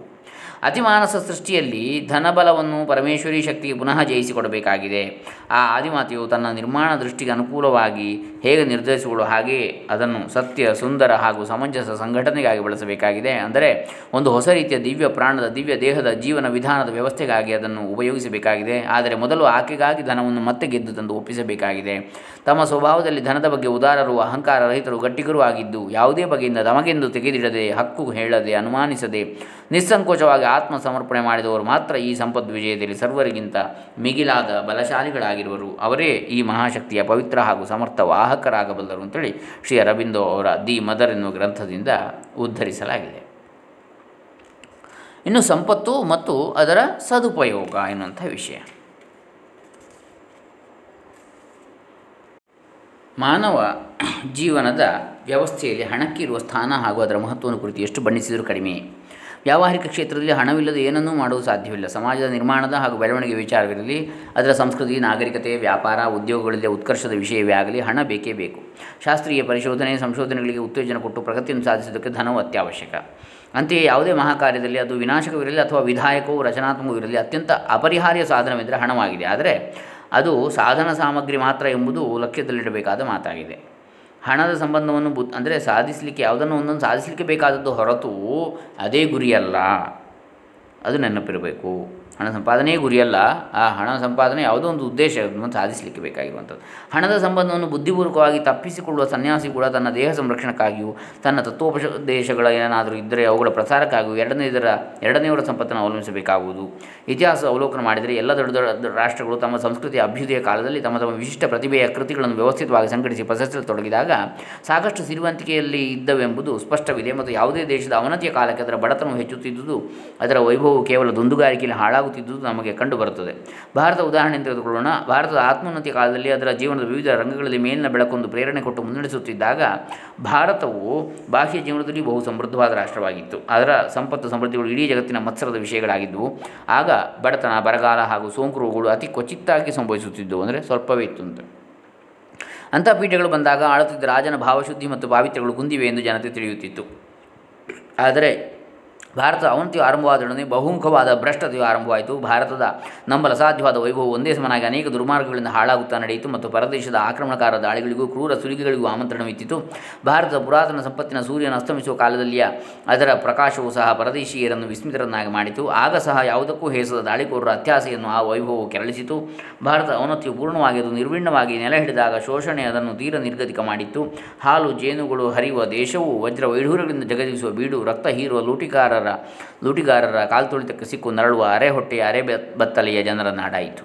ಅತಿಮಾನಸ ಸೃಷ್ಟಿಯಲ್ಲಿ ಧನಬಲವನ್ನು ಪರಮೇಶ್ವರಿ ಶಕ್ತಿಗೆ ಪುನಃ ಜಯಿಸಿಕೊಡಬೇಕಾಗಿದೆ. ಆ ಆದಿಮಾತೆಯು ತನ್ನ ನಿರ್ಮಾಣ ದೃಷ್ಟಿಗೆ ಅನುಕೂಲವಾಗಿ ಹೇಗೆ ನಿರ್ಧರಿಸಿಕೊಳ್ಳುವ ಹಾಗೆ ಅದನ್ನು ಸತ್ಯ, ಸುಂದರ ಹಾಗೂ ಸಮಂಜಸ ಸಂಘಟನೆಗಾಗಿ ಬಳಸಬೇಕಾಗಿದೆ. ಅಂದರೆ ಒಂದು ಹೊಸ ರೀತಿಯ ದಿವ್ಯ ಪ್ರಾಣದ, ದಿವ್ಯ ದೇಹದ ಜೀವನ ವಿಧಾನದ ವ್ಯವಸ್ಥೆಗಾಗಿ ಅದನ್ನು ಉಪಯೋಗಿಸಬೇಕಾಗಿದೆ. ಆದರೆ ಮೊದಲು ಆಕೆಗಾಗಿ ಧನವನ್ನು ಮತ್ತೆ ಗೆದ್ದು ತಂದು ಒಪ್ಪಿಸಬೇಕಾಗಿದೆ. ತಮ್ಮ ಸ್ವಭಾವದಲ್ಲಿ ಧನದ ಬಗ್ಗೆ ಉದಾರರು, ಅಹಂಕಾರ ರಹಿತರು, ಗಟ್ಟಿಗರು ಆಗಿದ್ದು ಯಾವುದೇ ಬಗೆಯಿಂದ ತಮಗೆಂದು ತೆಗೆದಿಡದೆ, ಹಕ್ಕು ಹೇಳದೆ, ಅನುಮಾನಿಸದೆ, ನಿಸ್ಸಂಕೋಚವಾಗಿ ಆತ್ಮ ಸಮರ್ಪಣೆ ಮಾಡಿದವರು ಮಾತ್ರ ಈ ಸಂಪದ್ ವಿಜಯದಲ್ಲಿ ಸರ್ವರಿಗಿಂತ ಮಿಗಿಲಾದ ಬಲಶಾಲಿಗಳಾಗಿರುವರು. ಅವರೇ ಈ ಮಹಾಶಕ್ತಿಯ ಪವಿತ್ರ ಹಾಗೂ ಸಮರ್ಥ ವಾಹಕರಾಗಬಲ್ಲರು ಅಂತೇಳಿ ಶ್ರೀ ಅರಬಿಂದೋ ಅವರ ದಿ ಮದರ್ ಎನ್ನುವ ಗ್ರಂಥದಿಂದ ಉದ್ಧರಿಸಲಾಗಿದೆ. ಇನ್ನು ಸಂಪತ್ತು ಮತ್ತು ಅದರ ಸದುಪಯೋಗ ಎನ್ನುವಂಥ ವಿಷಯ. ಮಾನವ ಜೀವನದ ವ್ಯವಸ್ಥೆಯಲ್ಲಿ ಹಣಕ್ಕಿರುವ ಸ್ಥಾನ ಹಾಗೂ ಅದರ ಮಹತ್ವವನ್ನು ಕುರಿತು ಎಷ್ಟು ಬಣ್ಣಿಸಿದರೂ ಕಡಿಮೆ. ವ್ಯಾವಹಾರಿಕ ಕ್ಷೇತ್ರದಲ್ಲಿ ಹಣವಿಲ್ಲದೆ ಏನನ್ನೂ ಮಾಡುವುದು ಸಾಧ್ಯವಿಲ್ಲ. ಸಮಾಜದ ನಿರ್ಮಾಣದ ಹಾಗೂ ಬೆಳವಣಿಗೆ ವಿಚಾರವಿರಲಿ, ಅದರ ಸಂಸ್ಕೃತಿ, ನಾಗರಿಕತೆ, ವ್ಯಾಪಾರ, ಉದ್ಯೋಗಗಳಲ್ಲಿ ಉತ್ಕರ್ಷದ ವಿಷಯವೇ ಆಗಲಿ, ಹಣ ಬೇಕೇ ಬೇಕು. ಶಾಸ್ತ್ರೀಯ ಪರಿಶೋಧನೆ, ಸಂಶೋಧನೆಗಳಿಗೆ ಉತ್ತೇಜನ ಕೊಟ್ಟು ಪ್ರಗತಿಯನ್ನು ಸಾಧಿಸುವುದಕ್ಕೆ ಧನವು ಅತ್ಯವಶ್ಯಕ. ಅಂತೆಯೇ ಯಾವುದೇ ಮಹಾಕಾರ್ಯದಲ್ಲಿ ಅದು ವಿನಾಶಕವಿರಲಿ ಅಥವಾ ವಿಧಾಯಕವು ರಚನಾತ್ಮಕವಿರಲಿ ಅತ್ಯಂತ ಅಪರಿಹಾರ್ಯ ಸಾಧನವೆಂದರೆ ಹಣವಾಗಿದೆ. ಆದರೆ ಅದು ಸಾಧನ ಸಾಮಗ್ರಿ ಮಾತ್ರ ಎಂಬುದು ಲಕ್ಷ್ಯದಲ್ಲಿಡಬೇಕಾದ ಮಾತಾಗಿದೆ. ಹಣದ ಸಂಬಂಧವನ್ನು ಬು ಅಂದರೆ ಸಾಧಿಸಲಿಕ್ಕೆ ಯಾವುದನ್ನು ಒಂದೊಂದು ಸಾಧಿಸಲಿಕ್ಕೆ ಬೇಕಾದದ್ದು ಹೊರತು ಅದೇ ಗುರಿಯಲ್ಲ. ಅದು ನೆನಪಿರಬೇಕು. ಹಣ ಸಂಪಾದನೆಯೇ ಗುರಿಯಲ್ಲ, ಆ ಹಣ ಸಂಪಾದನೆ ಯಾವುದೋ ಒಂದು ಉದ್ದೇಶವನ್ನು ಸಾಧಿಸಲಿಕ್ಕೆ ಬೇಕಾಗಿರುವಂಥದ್ದು. ಹಣದ ಸಂಬಂಧವನ್ನು ಬುದ್ಧಿಪೂರ್ವಕವಾಗಿ ತಪ್ಪಿಸಿಕೊಳ್ಳುವ ಸನ್ಯಾಸಿ ಕೂಡ ತನ್ನ ದೇಹ ಸಂರಕ್ಷಣಕ್ಕಾಗಿಯೂ, ತನ್ನ ತತ್ವೋಪದೇಶಗಳ ಏನಾದರೂ ಇದ್ದರೆ ಅವುಗಳ ಪ್ರಸಾರಕ್ಕಾಗಿಯೂ ಎರಡನೇ ಇದರ ಎರಡನೆಯವರ ಸಂಪತ್ತನ್ನು ಅವಲಂಬಿಸಬೇಕಾಗುವುದು. ಇತಿಹಾಸ ಅವಲೋಕನ ಮಾಡಿದರೆ ಎಲ್ಲ ದೊಡ್ಡ ದೊಡ್ಡ ರಾಷ್ಟ್ರಗಳು ತಮ್ಮ ಸಂಸ್ಕೃತಿಯ ಅಭ್ಯುದಯ ಕಾಲದಲ್ಲಿ ತಮ್ಮ ತಮ್ಮ ವಿಶಿಷ್ಟ ಪ್ರತಿಭೆಯ ಕೃತಿಗಳನ್ನು ವ್ಯವಸ್ಥಿತವಾಗಿ ಸಂಘಟಿಸಿ ಪ್ರಶಸ್ತಿಯಲ್ಲಿ ತೊಡಗಿದಾಗ ಸಾಕಷ್ಟು ಸಿರಿವಂತಿಕೆಯಲ್ಲಿ ಇದ್ದವೆಂಬುದು ಸ್ಪಷ್ಟವಿದೆ ಮತ್ತು ಯಾವುದೇ ದೇಶದ ಅವನತಿಯ ಕಾಲಕ್ಕೆ ಅದರ ಬಡತನವು ಹೆಚ್ಚುತ್ತಿದ್ದುದು, ಅದರ ವೈಭವವು ಕೇವಲ ದುಂದುಗಾರಿಕೆಯಲ್ಲಿ ಹಾಳಾಗುತ್ತಿದ್ದುದು ನಮಗೆ ಕಂಡುಬರುತ್ತದೆ. ಭಾರತ ಉದಾಹರಣೆ ತೆಗೆದುಕೊಳ್ಳೋಣ. ಭಾರತದ ಆತ್ಮೋನ್ನತಿಯ ಕಾಲದಲ್ಲಿ ಅದರ ಜೀವನದ ವಿವಿಧ ರಂಗಗಳಲ್ಲಿ ಮೇಲಿನ ಬೆಳಕೊಂದು ಪ್ರೇರಣೆ ಕೊಟ್ಟು ಮುನ್ನಡೆಸುತ್ತಿದ್ದಾಗ ಭಾರತವು ಬಾಹ್ಯ ಜೀವನದಲ್ಲಿ ಬಹು ಸಮೃದ್ಧವಾದ ರಾಷ್ಟ್ರವಾಗಿತ್ತು. ಅದರ ಸಂಪತ್ತು ಸಮೃದ್ಧಿಗಳು ಇಡೀ ಜಗತ್ತಿನ ಮತ್ಸರದ ವಿಷಯಗಳಾಗಿದ್ದವು. ಆಗ ಬಡತನ, ಬರಗಾಲ ಹಾಗೂ ಸೋಂಕು ರೋಗಗಳು ಅತಿ ಕ್ವಚಿತ್ತಾಗಿ ಸಂಭವಿಸುತ್ತಿದ್ದವು ಅಂದರೆ ಸ್ವಲ್ಪವೇ ಇತ್ತು ಅಂತ. ಅಂಥ ಪೀಠಗಳು ಬಂದಾಗ ಆಳುತ್ತಿದ್ದ ರಾಜನ ಭಾವಶುದ್ಧಿ ಮತ್ತು ಪಾವಿತ್ರ್ಯಗಳು ಕುಂದಿವೆ ಎಂದು ಜನತೆ ತಿಳಿಯುತ್ತಿತ್ತು. ಆದರೆ ಭಾರತದ ಅವಂತಿಯು ಆರಂಭವಾದೊಡನೆ ಬಹುಮುಖವಾದ ಭ್ರಷ್ಟತೆಯು ಆರಂಭವಾಯಿತು. ಭಾರತದ ನಂಬಲ ಸಾಧ್ಯವಾದ ವೈಭವ ಒಂದೇ ಸಮನಾಗಿ ಅನೇಕ ದುರ್ಮಾರ್ಗಗಳಿಂದ ಹಾಳಾಗುತ್ತಾ ನಡೆಯಿತು ಮತ್ತು ಪರದೇಶದ ಆಕ್ರಮಣಕಾರ ದಾಳಿಗಳಿಗೂ ಕ್ರೂರ ಸುಲಿಗೆಗಳಿಗೂ ಆಮಂತ್ರಣವಿತ್ತಿತ್ತು ಭಾರತದ ಪುರಾತನ ಸಂಪತ್ತಿನ ಸೂರ್ಯನ ಅಸ್ತಮಿಸುವ ಕಾಲದಲ್ಲಿಯ ಅದರ ಪ್ರಕಾಶವು ಸಹ ಪರದೇಶೀಯರನ್ನು ವಿಸ್ಮಿತರನ್ನಾಗಿ ಮಾಡಿತು. ಆಗ ಸಹ ಯಾವುದಕ್ಕೂ ಹೇಸದ ದಾಳಿಕೋರರ ಅತ್ಯಾಸೆಯನ್ನು ಆ ವೈಭವವು ಕೆರಳಿಸಿತು. ಭಾರತ ಅವನತಿಯು ಪೂರ್ಣವಾಗಿ ಅದು ನಿರ್ವಿಣ್ಣವಾಗಿ ನೆಲೆ ಹಿಡಿದಾಗ ಶೋಷಣೆ ಅದನ್ನು ತೀರ ನಿರ್ಗತಿಕ ಮಾಡಿತ್ತು. ಹಾಲು, ಜೇನುಗಳು ಹರಿಯುವ ದೇಶವು ವಜ್ರ ವೈಢೂರಗಳಿಂದ ಜಗದಿಸುವ ಬೀಡು, ರಕ್ತ ಹೀರುವ ಲೂಟಿಕಾರರ ಲೂಟಿಗಾರರ ಕಾಲ್ತುಳಿತಕ್ಕೆ ಸಿಕ್ಕು ನರಳುವ ಅರೆ ಹೊಟ್ಟೆಯ ಅರೆ ಬತ್ತಲೆಯ ಜನರ ನಾಡಾಯಿತು.